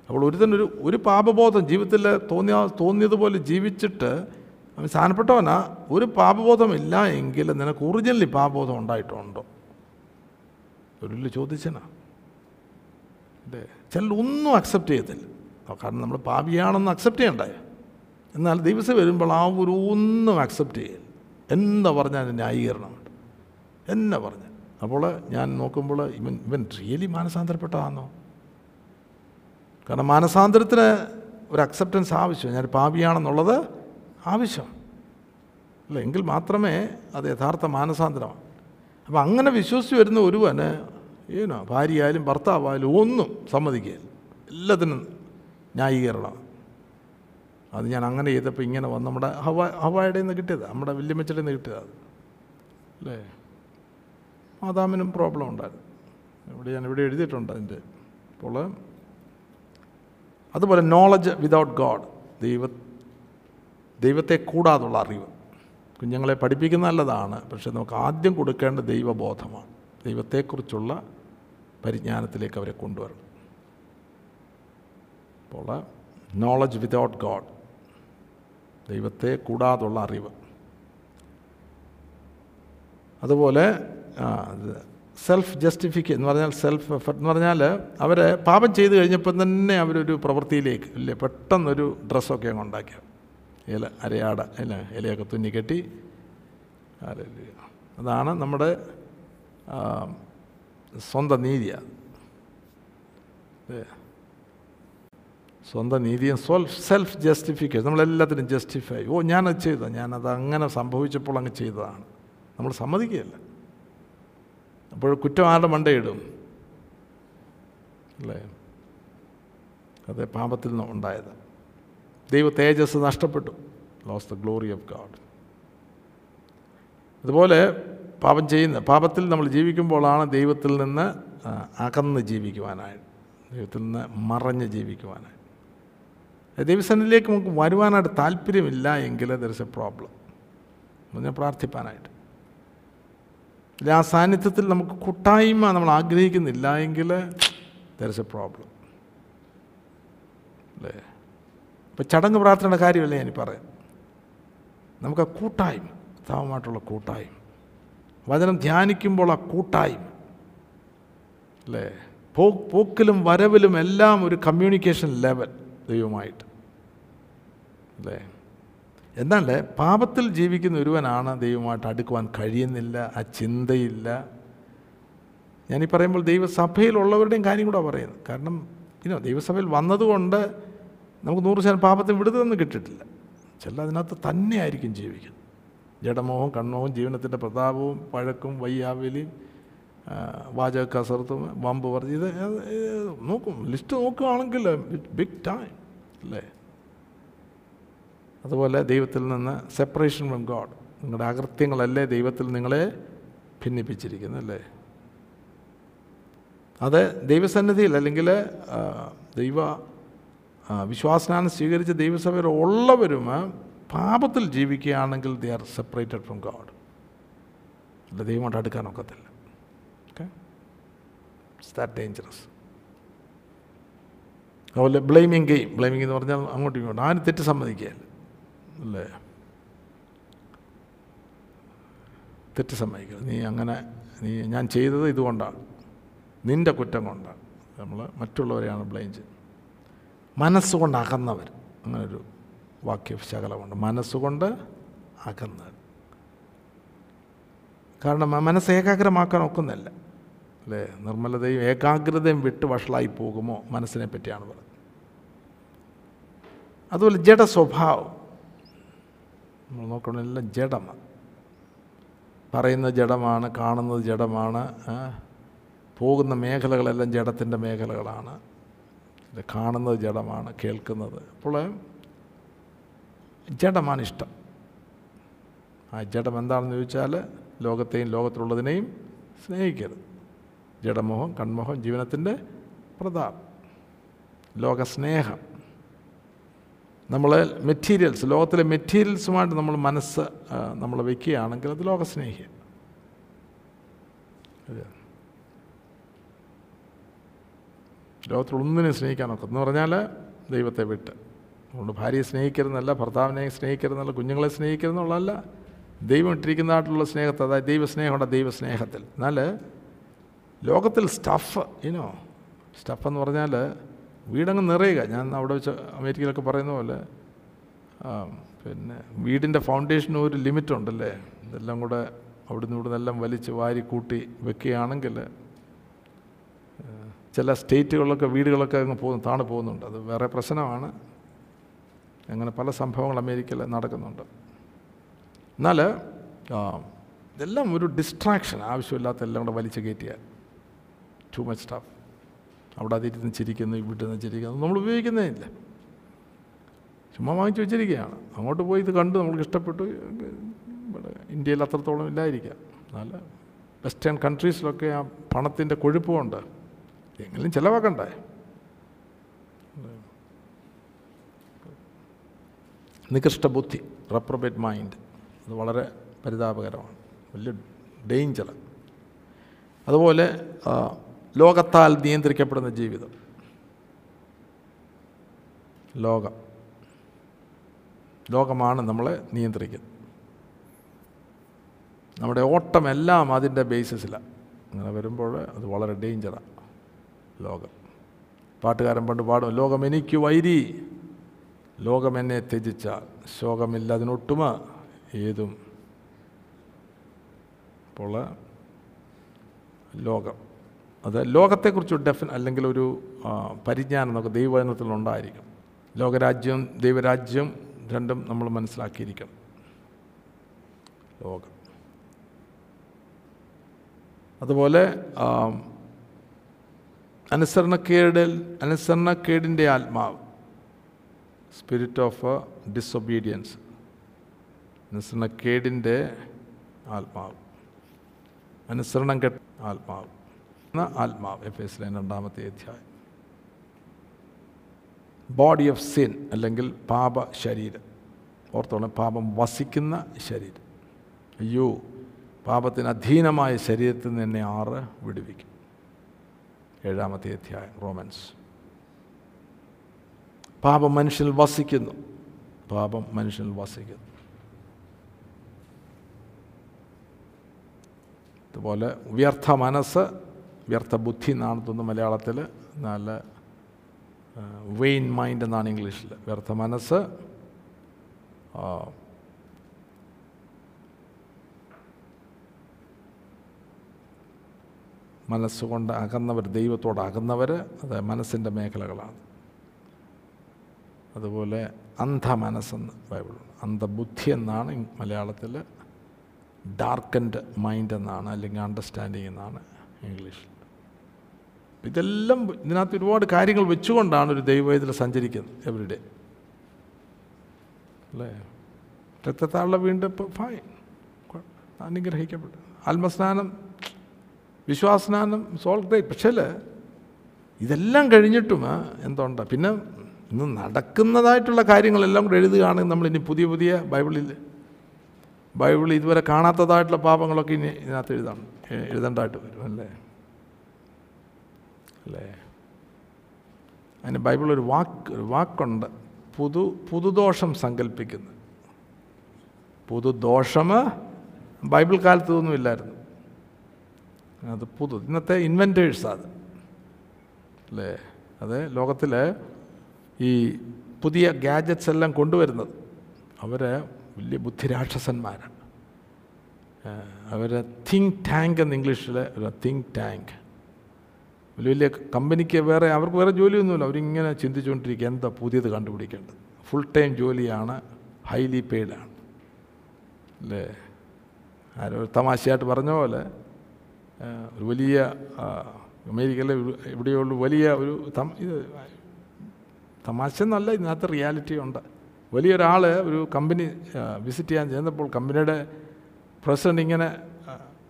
അപ്പോൾ ഒരു തന്നെ ഒരു ഒരു പാപബോധം ജീവിതത്തിൽ തോന്നിയ തോന്നിയതുപോലെ ജീവിച്ചിട്ട് അവൻ സ്ഥാനപ്പെട്ടവനാ ഒരു പാപബോധമില്ല എങ്കിൽ നിനക്ക് ഒറിജിനലി പാപബോധം ഉണ്ടായിട്ടുണ്ടോ? ഒരു ചോദിച്ചനാ. അല്ലേ ചിലർ ഒന്നും അക്സെപ്റ്റ് ചെയ്യത്തില്ല. കാരണം നമ്മൾ പാപിയാണെന്ന് അക്സെപ്റ്റ് ചെയ്യണ്ടേ? എന്നാൽ ദിവസം വരുമ്പോൾ ആ ഒരു ഒന്നും അക്സെപ്റ്റ് ചെയ്യില്ല. എന്താ പറഞ്ഞാൽ അതിന് ന്യായീകരണമുണ്ട് എന്നെ പറഞ്ഞു? അപ്പോൾ ഞാൻ നോക്കുമ്പോൾ ഇവൻ ഇവൻ റിയലി മാനസാന്തരപ്പെട്ടതാണോ കാരണം മാനസാന്തരത്തിന് ഒരു അക്സെപ്റ്റൻസ് ആവശ്യം ഞാൻ പാപിയാണെന്നുള്ളത് ആവശ്യം. അല്ല എങ്കിൽ മാത്രമേ അത് യഥാർത്ഥ മാനസാന്തരമാണ്. അപ്പം അങ്ങനെ വിശ്വസിച്ച് വരുന്ന ഒരുവന് ഏനോ ഭാര്യയായാലും ഭർത്താവായാലും ഒന്നും സമ്മതിക്കുകയില്ല. എല്ലാത്തിനും ന്യായീകരണം. അത് ഞാൻ അങ്ങനെ ചെയ്തപ്പോൾ ഇങ്ങനെ വന്ന് നമ്മുടെ ഹവ ഹവായുടെ നിന്ന് കിട്ടിയത് നമ്മുടെ വല്യമ്മച്ചയുടെ നിന്ന് കിട്ടിയത് അല്ലേ? മാതാമിനും പ്രോബ്ലം ഉണ്ടായിരുന്നു. ഇവിടെ ഞാൻ ഇവിടെ എഴുതിയിട്ടുണ്ട് അതിന്റെ. അപ്പോൾ അതുപോലെ നോളജ് വിതൗട്ട് ഗോഡ് ദൈവ ദൈവത്തെ കൂടാതുള്ള അറിവ്. കുഞ്ഞുങ്ങളെ പഠിപ്പിക്കുന്ന നല്ലതാണ് പക്ഷെ നമുക്ക് ആദ്യം കൊടുക്കേണ്ട ദൈവബോധമാണ്. ദൈവത്തെക്കുറിച്ചുള്ള പരിജ്ഞാനത്തിലേക്ക് അവരെ കൊണ്ടുവരണം. അപ്പോൾ നോളജ് വിതൗട്ട് ഗോഡ് ദൈവത്തെ കൂടാതുള്ള അറിവ്. അതുപോലെ സെൽഫ് ജസ്റ്റിഫിക്ക എന്ന് പറഞ്ഞാൽ സെൽഫ് എഫർട്ട് എന്ന് പറഞ്ഞാൽ അവരെ പാപം ചെയ്ത് കഴിഞ്ഞപ്പം തന്നെ അവരൊരു പ്രവൃത്തിയിലേക്ക് ഇല്ലേ പെട്ടെന്നൊരു ഡ്രസ്സൊക്കെ അങ്ങ് ഉണ്ടാക്കിയത് ഇല അരയാട ഇല ഇലയൊക്കെ തുന്നി കെട്ടി. ഹല്ലേലൂയ. അതാണ് നമ്മുടെ സ്വന്തം നീതിയാണ്. സ്വന്തം നീതിയും സെൽഫ് ജസ്റ്റിഫിക്കേഷൻ നമ്മളെല്ലാത്തിനും ജസ്റ്റിഫൈ ഓ ഞാനത് ചെയ്ത ഞാനത് അങ്ങനെ സംഭവിച്ചപ്പോൾ അങ്ങ് ചെയ്തതാണ്. നമ്മൾ സമ്മതിക്കുകയല്ല. അപ്പോൾ കുറ്റം ആരുടെ മണ്ടയിടും? അല്ലേ? അത് പാപത്തിൽ നിന്ന് ഉണ്ടായത്. ദൈവ തേജസ് നഷ്ടപ്പെട്ടു. Lose the glory of God അതുപോലെ പാപം ചെയ്യുന്ന പാപത്തിൽ നമ്മൾ ജീവിക്കുമ്പോഴാണ് ദൈവത്തിൽ നിന്ന് അകന്ന് ജീവിക്കുവാനായിട്ട് ദൈവത്തിൽ നിന്ന് മറഞ്ഞ് ജീവിക്കുവാനായിട്ട് ദൈവസനിലേക്ക് നമുക്ക് വരുവാനായിട്ട് താല്പര്യമില്ല എങ്കിൽ ദർ ഇസ് എ പ്രോബ്ലം പറഞ്ഞാൽ പ്രാർത്ഥിപ്പാനായിട്ട്. ഇല്ല ആ സാന്നിധ്യത്തിൽ നമുക്ക് കൂട്ടായ്മ നമ്മൾ ആഗ്രഹിക്കുന്നില്ല എങ്കിൽ ദർ ഇസ് എ പ്രോബ്ലം അല്ലേ? ഇപ്പം ചടങ്ങ് പ്രാർത്ഥനയുടെ കാര്യമല്ല ഞാൻ പറയാം നമുക്ക് ആ കൂട്ടായ്മ താവുമായിട്ടുള്ള കൂട്ടായ്മ. വചനം ധ്യാനിക്കുമ്പോൾ ആ കൂട്ടായ്മ. അല്ലേ? പോ പോക്കിലും വരവിലും എല്ലാം ഒരു കമ്മ്യൂണിക്കേഷൻ ലെവൽ ദൈവമായിട്ട്. അല്ലേ? എന്നാൽ പാപത്തിൽ ജീവിക്കുന്ന ഒരുവനാണ് ദൈവമായിട്ട് അടുക്കുവാൻ കഴിയുന്നില്ല ആ ചിന്തയില്ല. ഞാനീ പറയുമ്പോൾ ദൈവസഭയിലുള്ളവരുടെയും കാര്യം കൂടെ പറയുന്നത്. കാരണം ഇനോ ദൈവസഭയിൽ വന്നതുകൊണ്ട് നമുക്ക് നൂറ് ശതമാനം പാപത്തിൽ വിടുതലൊന്നും കിട്ടിയിട്ടില്ല. ചില അതിനകത്ത് തന്നെയായിരിക്കും ജീവിക്കുന്നത്. ജഡമോഹം കണ്ണോഹം ജീവനത്തിന്റെ പ്രതാപവും പഴക്കും വയ്യാവലിയും വാചക കസർത്തും വമ്പ് പറഞ്ഞ് ഇത് നോക്കും ലിസ്റ്റ് നോക്കുകയാണെങ്കിൽ ബിഗ് ടൈം അല്ലേ? അതുപോലെ ദൈവത്തിൽ നിന്ന് സെപ്പറേഷൻ ഫ്രം ഗോഡ്. നിങ്ങളുടെ അകൃത്യങ്ങളല്ലേ ദൈവത്തിൽ നിങ്ങളെ ഭിന്നിപ്പിച്ചിരിക്കുന്നു അല്ലേ? അത് ദൈവസന്നിധിയിൽ അല്ലെങ്കിൽ ദൈവ ആ, വിശ്വാസനാനം സ്വീകരിച്ച ദൈവസഭയിൽ ഉള്ളവരും പാപത്തിൽ ജീവിക്കുകയാണെങ്കിൽ they are separated from God അല്ല ദൈവമായിട്ട് അടുക്കാൻ ഒക്കത്തില്ല. ഓക്കെ ഇറ്റ്സ് ദാറ്റ് ഡേഞ്ചറസ് അതുപോലെ ബ്ലെയിമിങ് ഗെയിം ബ്ലെയിമിങ് എന്ന് പറഞ്ഞാൽ അങ്ങോട്ടും ഇങ്ങോട്ടും. ആരും തെറ്റ് സമ്മതിക്കുകയല്ല. അല്ലേ? തെറ്റ് സമ്മതിക്കുക നീ അങ്ങനെ നീ ഞാൻ ചെയ്തത് ഇതുകൊണ്ടാണ്. നിന്റെ കുറ്റം കൊണ്ടാണ്. നമ്മൾ മറ്റുള്ളവരെയാണ് ബ്ലെയിം ചെയ്യുന്നത്. മനസ്സുകൊണ്ട് അകന്നവർ അങ്ങനൊരു വാക്യ ശകലമുണ്ട്. മനസ്സുകൊണ്ട് അകന്നവർ. കാരണം മനസ്സ് ഏകാഗ്രമാക്കാൻ ഒക്കുന്നില്ല അല്ലേ? നിർമ്മലതയും ഏകാഗ്രതയും വിട്ട് വഷളായി പോകുമോ? മനസ്സിനെ പറ്റിയാണ് പറഞ്ഞത് അതുപോലെ ജഡ സ്വഭാവം. നമ്മൾ നോക്കണമെല്ലാം ജഡമാണ്. പറയുന്ന ജഡമാണ് കാണുന്നത് ജഡമാണ് പോകുന്ന മേഖലകളെല്ലാം ജഡത്തിന്റെ മേഖലകളാണ്. കാണുന്നത് ജഡമാണ് കേൾക്കുന്നത്. അപ്പോൾ ജഡമാണ് ഇഷ്ടം. ആ ജഡം എന്താണെന്ന് ചോദിച്ചാൽ ലോകത്തെയും ലോകത്തിലുള്ളതിനെയും സ്നേഹിക്കരുത്. ജഡമോഹം കൺമോഹം ജീവനത്തിന്റെ പ്രതാപം. ലോകസ്നേഹം. നമ്മൾ മെറ്റീരിയൽസ് ലോകത്തിലെ മെറ്റീരിയൽസുമായിട്ട് നമ്മൾ മനസ്സ് നമ്മൾ വയ്ക്കുകയാണെങ്കിൽ അത് ലോകസ്നേഹി അതെ സ്നേഹിക്കാൻ സ്നേഹിക്കാനൊക്കെ എന്ന് പറഞ്ഞാൽ ദൈവത്തെ വിട്ട്. അതുകൊണ്ട് ഭാര്യയെ സ്നേഹിക്കരുതെന്നല്ല ഭർത്താവിനെ സ്നേഹിക്കരുതെന്നല്ല കുഞ്ഞുങ്ങളെ സ്നേഹിക്കരുതെന്നുള്ളതല്ല. ദൈവം ഇട്ടിരിക്കുന്നതായിട്ടുള്ള സ്നേഹത്തെ അതായത് ദൈവസ്നേഹമുണ്ട് ദൈവസ്നേഹത്തിൽ. എന്നാൽ ലോകത്തിൽ സ്റ്റഫ് ഇനോ സ്റ്റഫ് എന്ന് പറഞ്ഞാൽ വീടങ്ങ് നിറയുക. ഞാൻ അവിടെ വെച്ച് അമേരിക്കയിലൊക്കെ പറയുന്ന പോലെ പിന്നെ വീടിന്റെ ഫൗണ്ടേഷന് ഒരു ലിമിറ്റ് ഉണ്ടല്ലേ? ഇതെല്ലാം കൂടെ അവിടുന്ന് ഇവിടുന്ന് എല്ലാം വലിച്ച് വാരി കൂട്ടി വെക്കുകയാണെങ്കിൽ ചില സ്റ്റേറ്റുകളിലൊക്കെ വീടുകളൊക്കെ അങ്ങ് പോകുന്നു താണു പോകുന്നുണ്ട്. അത് വേറെ പ്രശ്നമാണ്. അങ്ങനെ പല സംഭവങ്ങൾ അമേരിക്കയിൽ നടക്കുന്നുണ്ട്. എന്നാൽ ഇതെല്ലാം ഒരു ഡിസ്ട്രാക്ഷൻ ആവശ്യമില്ലാത്ത എല്ലാം കൂടെ വലിച്ചു കയറ്റിയാൽ ടു മച്ച് സ്റ്റാഫ് അവിടെ അതിരുന്ന് ചിരിക്കുന്നു ഇവിടെ നിന്ന് ചിരിക്കുന്നു. നമ്മൾ ഉപയോഗിക്കുന്നേ ഇല്ല ചുമ്മാ വാങ്ങിച്ചു വെച്ചിരിക്കുകയാണ്. അങ്ങോട്ട് പോയി ഇത് കണ്ടു നമ്മൾക്ക് ഇഷ്ടപ്പെട്ടു. ഇന്ത്യയിൽ അത്രത്തോളം ഇല്ലായിരിക്കാം. എന്നാൽ വെസ്റ്റേൺ കൺട്രീസിലൊക്കെ ആ പണത്തിന്റെ കൊഴുപ്പുമുണ്ട് എങ്കിലും ചിലവാക്കണ്ടേ? നികൃഷ്ട ബുദ്ധി റെപ്രബേറ്റ് മൈൻഡ് അത് വളരെ പരിതാപകരമാണ് വലിയ ഡേഞ്ചർ അതുപോലെ ലോകത്താൽ നിയന്ത്രിക്കപ്പെടുന്ന ജീവിതം. ലോകം. ലോകമാണ് നമ്മളെ നിയന്ത്രിക്കുന്നത്. നമ്മുടെ ഓട്ടമെല്ലാം അതിന്റെ ബേസിസിലാണ് അങ്ങനെ വരുമ്പോൾ അത് വളരെ ഡേഞ്ചറാണ് ലോകം. പാട്ടുകാരൻ പണ്ട് പാടും ലോകം എനിക്ക് വൈരി ലോകം എന്നെ ത്യജിച്ചാൽ ശോകമില്ല അതിനൊട്ടുമ ഏതും അപ്പോൾ ലോകം. അത് ലോകത്തെക്കുറിച്ച് ഡെഫിൻ അല്ലെങ്കിൽ ഒരു പരിജ്ഞാനം നമുക്ക് ദൈവവചനത്തിലുണ്ടായിരിക്കും ലോകരാജ്യം ദൈവരാജ്യം രണ്ടും നമ്മൾ മനസ്സിലാക്കിയിരിക്കണം. ലോകം. അതുപോലെ ആ, അനുസരണക്കേടിൽ അനുസരണക്കേടിന്റെ ആത്മാവ്. സ്പിരിറ്റ് ഓഫ് ഡിസൊബീഡിയൻസ് അനുസരണക്കേടിന്റെ ആത്മാവ്. അനുസരണം കെട്ട ആത്മാവ്. എന്ന ആത്മാവ് എഫ് എസ് ലൈൻ രണ്ടാമത്തെ അധ്യായം. ബോഡി ഓഫ് സിൻ അല്ലെങ്കിൽ പാപ ശരീരം. ഓർത്തോളം പാപം വസിക്കുന്ന ശരീരം. അയ്യോ പാപത്തിന് അധീനമായ ശരീരത്തിൽ നിന്ന് എന്നെ ആറ് വിടുവിക്കും. ഏഴാമത്തെ അധ്യായം റോമൻസ്. പാപം മനുഷ്യനിൽ വസിക്കുന്നു. പാപം മനുഷ്യനിൽ വസിക്കുന്നു. അതുപോലെ വ്യർത്ഥ മനസ്സ് വ്യർത്ഥ ബുദ്ധി എന്നാണ് തോന്നുന്നു മലയാളത്തിൽ നല്ല വെയിൻ മൈൻഡ് എന്നാണ് ഇംഗ്ലീഷിൽ വ്യർത്ഥ മനസ്സ് മനസ്സുകൊണ്ട് അകന്നവർ ദൈവത്തോട് അകന്നവർ അത് മനസ്സിന്റെ മേഖലകളാണ്. അതുപോലെ അന്ധ മനസ്സെന്ന് ബൈബിളുണ്ട് അന്ധബുദ്ധി എന്നാണ് മലയാളത്തിൽ ഡാർക്കൻഡ് മൈൻഡ് എന്നാണ് അല്ലെങ്കിൽ അണ്ടർസ്റ്റാൻഡിങ് എന്നാണ് ഇംഗ്ലീഷിൽ. ഇതെല്ലാം ഇതിനകത്ത് ഒരുപാട് കാര്യങ്ങൾ വെച്ചുകൊണ്ടാണ് ഒരു ദൈവവേദന സഞ്ചരിക്കുന്നത് എവരിഡേ അല്ലേ? രക്തത്താളുടെ വീണ്ടും ഇപ്പോൾ ഫൈൻ അനുഗ്രഹിക്കപ്പെട്ടു. ആത്മസ്നാനം വിശ്വാസസ്നാനം സോൾ ഗ്രേറ്റ് പക്ഷേ ഇതെല്ലാം കഴിഞ്ഞിട്ടും എന്തുണ്ട്? പിന്നെ ഇന്ന് നടക്കുന്നതായിട്ടുള്ള കാര്യങ്ങളെല്ലാം കൂടെ എഴുതുകയാണെങ്കിൽ നമ്മളിനി പുതിയ പുതിയ ബൈബിളിൽ ബൈബിളിൽ ഇതുവരെ കാണാത്തതായിട്ടുള്ള പാപങ്ങളൊക്കെ ഇനി ഇതിനകത്ത് എഴുതാണ് എഴുതേണ്ടതായിട്ട് വരും അല്ലേ? അല്ലേ? അതിന് ബൈബിളിൽ ഒരു വാക്ക് ഒരു വാക്കുണ്ട്. പുതു പുതുദോഷം സങ്കല്പിക്കുന്നത് പുതുദോഷം ബൈബിൾ കാലത്ത് ഒന്നുമില്ലായിരുന്നു അത് പുതു ഇന്നത്തെ ഇൻവെന്റേഴ്സ് അത്. അല്ലേ അത് ലോകത്തിൽ ഈ പുതിയ ഗാജറ്റ്സ് എല്ലാം കൊണ്ടുവരുന്നത്. അവർ വലിയ ബുദ്ധിരാക്ഷസന്മാരാണ്. അവർ തിങ്ക് ടാങ്ക് എന്ന് ഇംഗ്ലീഷിൽ ഒരു തിങ്ക് ടാങ്ക് വലിയ വലിയ കമ്പനിക്ക് വേറെ അവർക്ക് വേറെ ജോലിയൊന്നുമില്ല. അവരിങ്ങനെ ചിന്തിച്ചുകൊണ്ടിരിക്കുക എന്താ പുതിയത് കണ്ടുപിടിക്കേണ്ടത്? ഫുൾ ടൈം ജോലിയാണ് ഹൈലി പെയ്ഡാണ് അല്ലേ ആരോ തമാശയായിട്ട് പറഞ്ഞ പോലെ ഒരു വലിയ അമേരിക്കയിലെ ഇവിടെയുള്ള വലിയ ഒരു തം ഇത് തമാശ എന്നല്ല ഇതിനകത്ത് റിയാലിറ്റി ഉണ്ട്. വലിയൊരാൾ ഒരു കമ്പനി വിസിറ്റ് ചെയ്യാൻ ചെന്നപ്പോൾ കമ്പനിയുടെ പ്രസിഡന്റ് ഇങ്ങനെ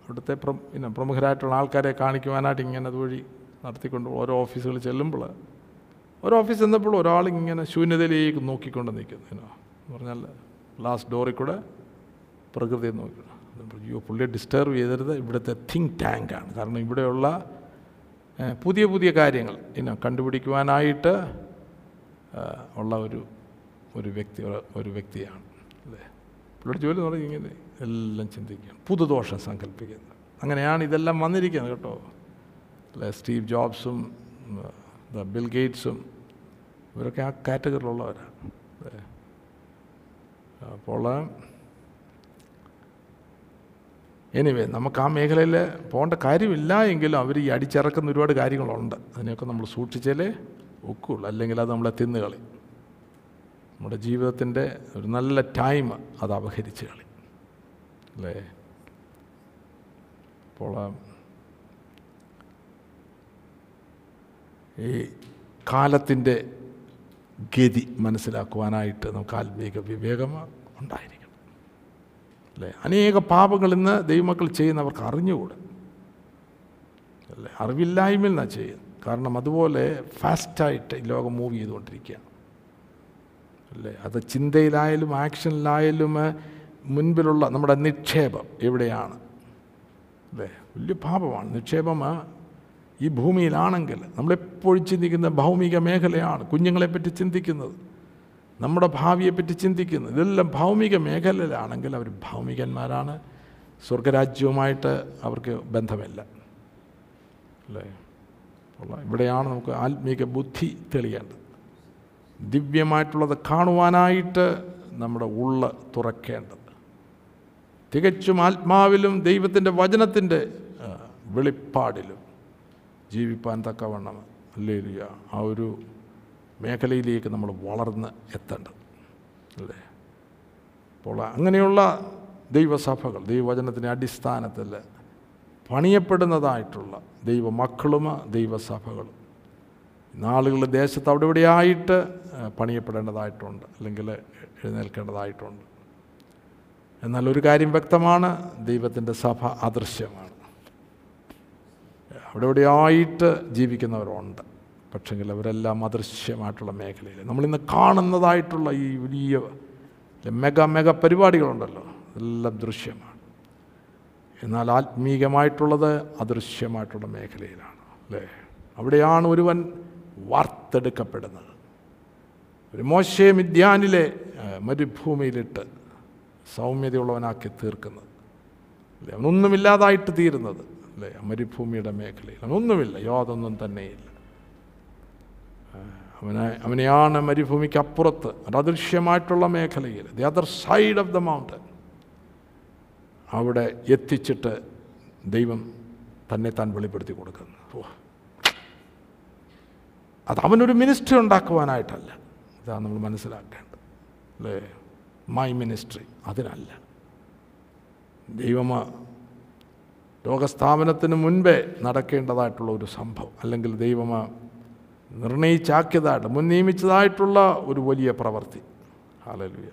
അവിടുത്തെ പിന്നെ പ്രമുഖരായിട്ടുള്ള ആൾക്കാരെ കാണിക്കുവാനായിട്ട് ഇങ്ങനെ അതുവഴി നടത്തിക്കൊണ്ട് ഓരോ ഓഫീസുകൾ ചെല്ലുമ്പോൾ ഓരോ ഓഫീസ് ചെന്നപ്പോൾ ഒരാൾ ഇങ്ങനെ ശൂന്യതയിലേക്ക് നോക്കിക്കൊണ്ട് നിൽക്കുന്നു എന്ന് പറഞ്ഞാൽ ലാസ്റ്റ് ഡോറിൽ കൂടെ പ്രകൃതിയെ നോക്കണം അയ്യോ പുള്ളിയെ ഡിസ്റ്റർബ് ചെയ്തരുത്. ഇവിടുത്തെ തിങ്ക് ടാങ്കാണ് കാരണം ഇവിടെയുള്ള പുതിയ പുതിയ കാര്യങ്ങൾ ഇന്ന കണ്ടുപിടിക്കുവാനായിട്ട് ഉള്ള ഒരു ഒരു വ്യക്തി ഒരു വ്യക്തിയാണ്. അല്ലേ? പുള്ളിയുടെ ജോലി എന്ന് പറഞ്ഞാൽ ഇങ്ങനെ എല്ലാം ചിന്തിക്കുകയാണ്. പുതുദോഷം സങ്കല്പിക്കുന്നത്. അങ്ങനെയാണ് ഇതെല്ലാം വന്നിരിക്കുന്നത് കേട്ടോ. അല്ലേ? സ്റ്റീവ് ജോബ്സും ബിൽ ഗേറ്റ്സും ഇവരൊക്കെ ആ കാറ്റഗറിയിലുള്ളവരാണ്. അപ്പോൾ എനിവേ നമുക്ക് ആ മേഖലയിൽ പോകേണ്ട കാര്യമില്ല എങ്കിലും അവർ ഈ അടിച്ചിറക്കുന്ന ഒരുപാട് കാര്യങ്ങളുണ്ട്. അതിനെയൊക്കെ നമ്മൾ സൂക്ഷിച്ചാലേ ഒക്കുള്ളൂ. അല്ലെങ്കിൽ അത് നമ്മളെ തിന്നുകളി നമ്മുടെ ജീവിതത്തിന്റെ ഒരു നല്ല ടൈം അത് അപഹരിച്ച് കളി അല്ലേ? അപ്പോൾ ഈ കാലത്തിന്റെ ഗതി മനസ്സിലാക്കുവാനായിട്ട് നമുക്ക് ആത്മീക വിവേകം ഉണ്ടായിരിക്കണം. അല്ലേ? അനേക പാപങ്ങൾ ഇന്ന് ദൈവമക്കൾ ചെയ്യുന്നവർക്ക് അറിഞ്ഞുകൂടെ. അല്ലേ? അറിവില്ലായ്മയിൽ നിന്നാണ് ചെയ്യുന്നത്. കാരണം അതുപോലെ ഫാസ്റ്റായിട്ട് ഈ ലോകം മൂവ് ചെയ്തുകൊണ്ടിരിക്കുകയാണ്. അല്ലേ? അത് ചിന്തയിലായാലും ആക്ഷനിലായാലും മുൻപിലുള്ള നമ്മുടെ നിക്ഷേപം എവിടെയാണ്? അല്ലേ? വലിയ പാപമാണ്. നിക്ഷേപം ഈ ഭൂമിയിലാണെങ്കിൽ നമ്മളെപ്പോഴും ചിന്തിക്കുന്ന ഭൗമിക മേഖലയാണ് കുഞ്ഞുങ്ങളെപ്പറ്റി ചിന്തിക്കുന്നത്. നമ്മുടെ ഭാവിയെപ്പറ്റി ചിന്തിക്കുന്നു. ഇതെല്ലാം ഭൗമിക മേഖലയിലാണെങ്കിൽ അവർ ഭൗമികന്മാരാണ്. സ്വർഗരാജ്യവുമായിട്ട് അവർക്ക് ബന്ധമില്ല. അല്ലേ? ഇവിടെയാണ് നമുക്ക് ആത്മീക ബുദ്ധി തെളിയേണ്ടത്. ദിവ്യമായിട്ടുള്ളത് കാണുവാനായിട്ട് നമ്മുടെ ഉള്ള തുറക്കേണ്ടത്. തികച്ചും ആത്മാവിലും ദൈവത്തിന്റെ വചനത്തിന്റെ വെളിപ്പാടിലും ജീവിപ്പാൻ തക്കവണ്ണം. അല്ലേ ആ ഒരു മേഖലയിലേക്ക് നമ്മൾ വളർന്ന് എത്തേണ്ടത്. അല്ലേ? അപ്പോൾ അങ്ങനെയുള്ള ദൈവസഭകൾ ദൈവവചനത്തിന്റെ അടിസ്ഥാനത്തിൽ പണിയപ്പെടുന്നതായിട്ടുള്ള ദൈവമക്കളും ദൈവസഭകളും നാളുകളുടെ ദേശത്ത് അവിടെ ഇവിടെയായിട്ട് പണിയപ്പെടേണ്ടതായിട്ടുണ്ട് അല്ലെങ്കിൽ എഴുന്നേൽക്കേണ്ടതായിട്ടുണ്ട്. എന്നാൽ ഒരു കാര്യം വ്യക്തമാണ് ദൈവത്തിന്റെ സഭ അദൃശ്യമാണ്. അവിടെ ഇവിടെയായിട്ട് ജീവിക്കുന്നവരുണ്ട്. പക്ഷെങ്കിൽ അവരെല്ലാം അദൃശ്യമായിട്ടുള്ള മേഖലയിൽ. നമ്മളിന്ന് കാണുന്നതായിട്ടുള്ള ഈ വലിയ മെഗ മെഗ പരിപാടികളുണ്ടല്ലോ. എല്ലാം ദൃശ്യമാണ്. എന്നാൽ ആത്മീകമായിട്ടുള്ളത് അദൃശ്യമായിട്ടുള്ള മേഖലയിലാണ് അല്ലേ? അവിടെയാണ് ഒരുവൻ വാർത്തെടുക്കപ്പെടുന്നത്. ഒരു മോശയെ മിദ്യാനിലെ മരുഭൂമിയിലിട്ട് സൗമ്യതയുള്ളവനാക്കി തീർക്കുന്നത്. അല്ലേ? അവനൊന്നുമില്ലാതായിട്ട് തീരുന്നത് അല്ലേ? മരുഭൂമിയുടെ മേഖലയിൽ. അവനൊന്നുമില്ല യാതൊന്നും തന്നെയില്ല. അവനെ അവനെയാണ് മരുഭൂമിക്കപ്പുറത്ത് അദൃശ്യമായിട്ടുള്ള മേഖലയിൽ the other side of the mountain അവിടെ എത്തിച്ചിട്ട് ദൈവം തന്നെ താൻ വെളിപ്പെടുത്തി കൊടുക്കുന്നു. അത് അവനൊരു മിനിസ്ട്രി ഉണ്ടാക്കുവാനായിട്ടല്ല. ഇതാണ് നമ്മൾ മനസ്സിലാക്കേണ്ടത്. അല്ലേ? മൈ മിനിസ്ട്രി അതിനല്ല. ദൈവമ ലോകസ്ഥാപനത്തിന് മുൻപേ നടക്കേണ്ടതായിട്ടുള്ള ഒരു സംഭവം അല്ലെങ്കിൽ ദൈവമ നിർണയിച്ചാക്കിയതായിട്ട് മുൻ നിയമിച്ചതായിട്ടുള്ള ഒരു വലിയ പ്രവൃത്തി. ഹാലലുയ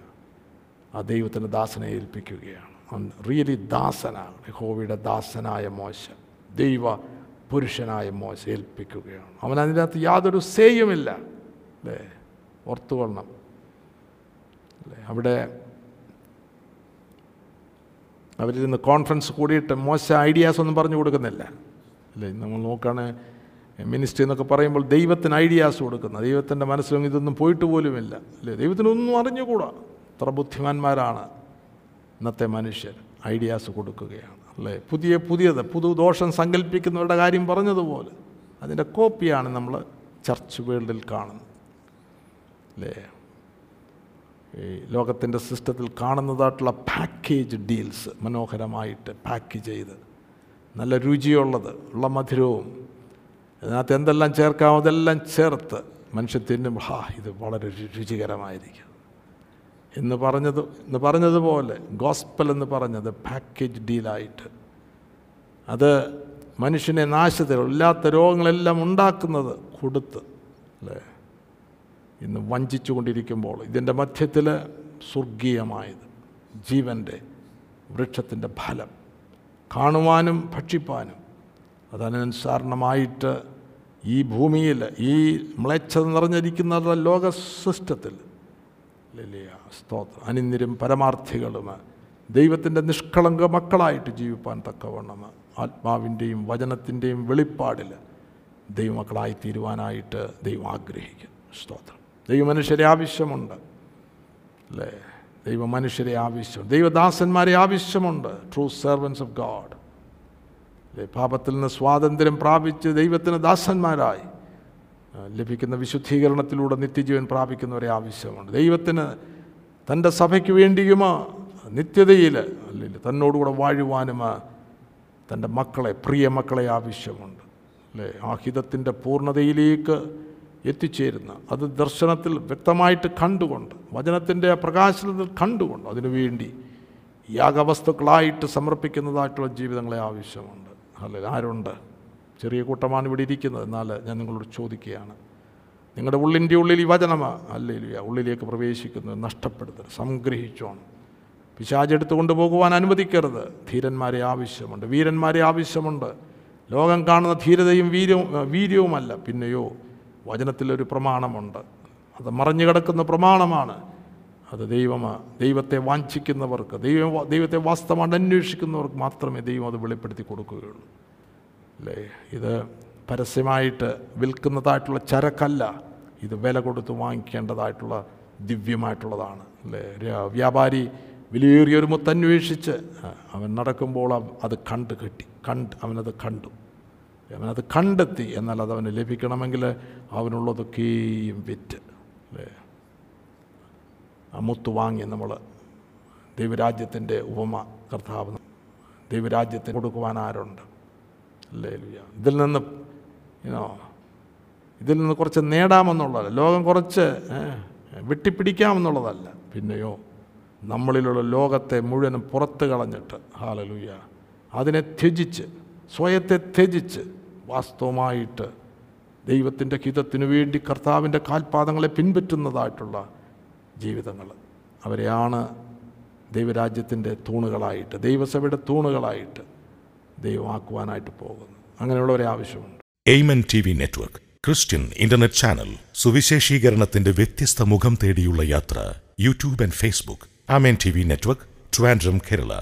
ആ ദൈവത്തിന്റെ ദാസനെ ഏൽപ്പിക്കുകയാണ്. റിയലി ദാസനാണ്. യഹോവയുടെ ദാസനായ മോശ ദൈവ പുരുഷനായ മോശ ഏൽപ്പിക്കുകയാണ്. അവൻ അതിനകത്ത് യാതൊരു സേയുമില്ല. അല്ലേ ഓർത്തുകൊള്ളണം. അല്ലേ അവിടെ അവരിരുന്ന് കോൺഫറൻസ് കൂടിയിട്ട് മോശ ഐഡിയാസ് ഒന്നും പറഞ്ഞു കൊടുക്കുന്നില്ല. അല്ലേ നമ്മൾ നോക്കുകയാണെങ്കിൽ മിനിസ്ട്രി എന്നൊക്കെ പറയുമ്പോൾ ദൈവത്തിന് ഐഡിയാസ് കൊടുക്കുന്ന ദൈവത്തിന്റെ മനസ്സിലും ഇതൊന്നും പോയിട്ട് പോലുമില്ല. അല്ലേ? ദൈവത്തിനൊന്നും അറിഞ്ഞുകൂടാ. അത്ര ബുദ്ധിമാന്മാരാണ് ഇന്നത്തെ മനുഷ്യർ ഐഡിയാസ് കൊടുക്കുകയാണ്. അല്ലേ? പുതിയ പുതിയത് പുതു ദോഷം സങ്കല്പിക്കുന്നവരുടെ കാര്യം പറഞ്ഞതുപോലെ. അതിന്റെ കോപ്പിയാണ് നമ്മൾ ചർച്ച് വേൾഡിൽ കാണുന്നത്. അല്ലേ? ഈ ലോകത്തിന്റെ സിസ്റ്റത്തിൽ കാണുന്നതായിട്ടുള്ള പാക്കേജ് ഡീൽസ് മനോഹരമായിട്ട് പാക്ക് ചെയ്ത് നല്ല രുചിയുള്ളത് ഉള്ള മധുരവും അതിനകത്ത് എന്തെല്ലാം ചേർക്കാമോ അതെല്ലാം ചേർത്ത് മനുഷ്യൻ തിന്നും. ഹാ ഇത് വളരെ രുചികരമായിരിക്കും. എന്ന് പറഞ്ഞത് എന്ന് പറഞ്ഞതുപോലെ ഗോസ്പൽ എന്ന് പറഞ്ഞത് പാക്കേജ് ഡീലായിട്ട്. അത് മനുഷ്യനെ നാശത്തിൽ ഇല്ലാത്ത രോഗങ്ങളെല്ലാം ഉണ്ടാക്കുന്നത് കൊടുത്ത് അല്ലേ? ഇന്ന് വഞ്ചിച്ചു കൊണ്ടിരിക്കുമ്പോൾ ഇതിന്റെ മധ്യത്തിൽ സ്വർഗീയമായത് ജീവന്റെ വൃക്ഷത്തിന്റെ ഫലം. കാണുവാനും ഭക്ഷിപ്പാനും അതനുസരണമായിട്ട് ഈ ഭൂമിയിൽ ഈ മ്ലേച്ഛത നിറഞ്ഞിരിക്കുന്ന ലോക സിസ്റ്റത്തിൽ സ്തോത്രം. അനിന്യരും പരമാർത്ഥികളും ദൈവത്തിന്റെ നിഷ്കളങ്ക മക്കളായിട്ട് ജീവിപ്പാൻ തക്കവണ്ണം ആത്മാവിന്റെയും വചനത്തിന്റെയും വെളിപ്പാടിൽ ദൈവമക്കളായി തീരുവാനായിട്ട് ദൈവം ആഗ്രഹിക്കുന്നു സ്തോത്രം. ദൈവമനുഷ്യരെ ആവശ്യമുണ്ട്. അല്ലേ ദൈവമനുഷ്യരെ ആവശ്യം. ദൈവദാസന്മാരെ ആവശ്യമുണ്ട്. ട്രൂ സെർവൻസ് ഓഫ് ഗാഡ് പാപത്തിൽ നിന്ന് സ്വാതന്ത്ര്യം പ്രാപിച്ച് ദൈവത്തിന് ദാസന്മാരായി. ലഭിക്കുന്ന വിശുദ്ധീകരണത്തിലൂടെ നിത്യജീവൻ പ്രാപിക്കുന്നവരെ ആവശ്യമുണ്ട്. ദൈവത്തിന് തന്റെ സഭയ്ക്ക് വേണ്ടിയും നിത്യതയിൽ അല്ലെങ്കിൽ തന്നോടുകൂടെ വാഴുവാനും തന്റെ മക്കളെ പ്രിയ മക്കളെ ആവശ്യമുണ്ട്. അല്ലേ? ആ ഹിതത്തിന്റെ പൂർണതയിലേക്ക് എത്തിച്ചേരുന്ന അത് ദർശനത്തിൽ വ്യക്തമായിട്ട് കണ്ടുകൊണ്ട് വചനത്തിന്റെ പ്രകാശനത്തിൽ കണ്ടുകൊണ്ട് അതിനുവേണ്ടി യാഗവസ്തുക്കളായിട്ട് സമർപ്പിക്കുന്നതായിട്ടുള്ള ജീവിതങ്ങളെ ആവശ്യമുണ്ട്. അല്ലെ ആരുണ്ട്? ചെറിയ കൂട്ടമാണ് ഇവിടെ ഇരിക്കുന്നത്. എന്നാൽ ഞാൻ നിങ്ങളോട് ചോദിക്കുകയാണ്. നിങ്ങളുടെ ഉള്ളിന്റെ ഉള്ളിൽ ഈ വചനമാ അല്ലേലുയ ഉള്ളിലേക്ക് പ്രവേശിക്കുന്നത് നഷ്ടപ്പെടുത്തരുത് സംഗ്രഹിച്ചോണം. പിശാചെടുത്ത് കൊണ്ടുപോകുവാൻ അനുവദിക്കരുത്. ധീരന്മാരെ ആവശ്യമുണ്ട് വീരന്മാരെ ആവശ്യമുണ്ട്. ലോകം കാണുന്ന ധീരതയും വീര്യവും വീര്യവുമല്ല. പിന്നെയോ വചനത്തിലൊരു പ്രമാണമുണ്ട്. അത് മറിഞ്ഞു കിടക്കുന്ന പ്രമാണമാണ്. അത് ദൈവമാണ് ദൈവത്തെ വാഞ്ചിക്കുന്നവർക്ക് ദൈവം ദൈവത്തെ വാസ്തവമായിട്ട് അന്വേഷിക്കുന്നവർക്ക് മാത്രമേ ദൈവം അത് വെളിപ്പെടുത്തി കൊടുക്കുകയുള്ളൂ. അല്ലേ? ഇത് പരസ്യമായിട്ട് വിൽക്കുന്നതായിട്ടുള്ള ചരക്കല്ല ഇത് വില കൊടുത്ത് വാങ്ങിക്കേണ്ടതായിട്ടുള്ള ദിവ്യമായിട്ടുള്ളതാണ്. അല്ലേ? ഒരു വ്യാപാരി വിലയേറിയൊരു മുത്തന്വേഷിച്ച് അവൻ നടക്കുമ്പോൾ അത് കണ്ട് കിട്ടി കണ്ട് അവനത് കണ്ടു. അവനത് കണ്ടെത്തി എന്നാൽ അത് അവന് ലഭിക്കണമെങ്കിൽ അവനുള്ളതൊക്കെയും വിറ്റ്. അല്ലേ? മുത്ത് വാങ്ങി നമ്മൾ ദൈവരാജ്യത്തിന്റെ ഉപമ കർത്താവ് ദൈവരാജ്യത്തിന് കൊടുക്കുവാൻ ആരുണ്ട്? അല്ലേ ഇതിൽ നിന്ന് ഇനോ ഇതിൽ നിന്ന് കുറച്ച് നേടാമെന്നുള്ളതല്ല. ലോകം കുറച്ച് വെട്ടിപ്പിടിക്കാമെന്നുള്ളതല്ല. പിന്നെയോ നമ്മളിലുള്ള ലോകത്തെ മുഴുവനും പുറത്ത് കളഞ്ഞിട്ട് ഹാലലൂയ അതിനെ ത്യജിച്ച് സ്വയത്തെ ത്യജിച്ച് വാസ്തവമായിട്ട് ദൈവത്തിന്റെ ഹിതത്തിനു വേണ്ടി കർത്താവിന്റെ കാൽപാദങ്ങളെ പിൻപറ്റുന്നതായിട്ടുള്ള ജീവിതങ്ങൾ അവരെയാണ് ദൈവരാജ്യത്തിന്റെ തൂണുകളായിട്ട് ദൈവസഭയുടെ തൂണുകളായിട്ട് ദൈവമാക്കുവാനായിട്ട് പോകുന്നത്. അങ്ങനെയുള്ളവരെ ആവശ്യമുണ്ട്. Amen T V network Christian internet channel സുവിശേഷീകരണത്തിന്റെ വ്യത്യസ്ത മുഖം തേടിയുള്ള യാത്ര YouTube and Facebook. Amen T V network Trivandrum Kerala.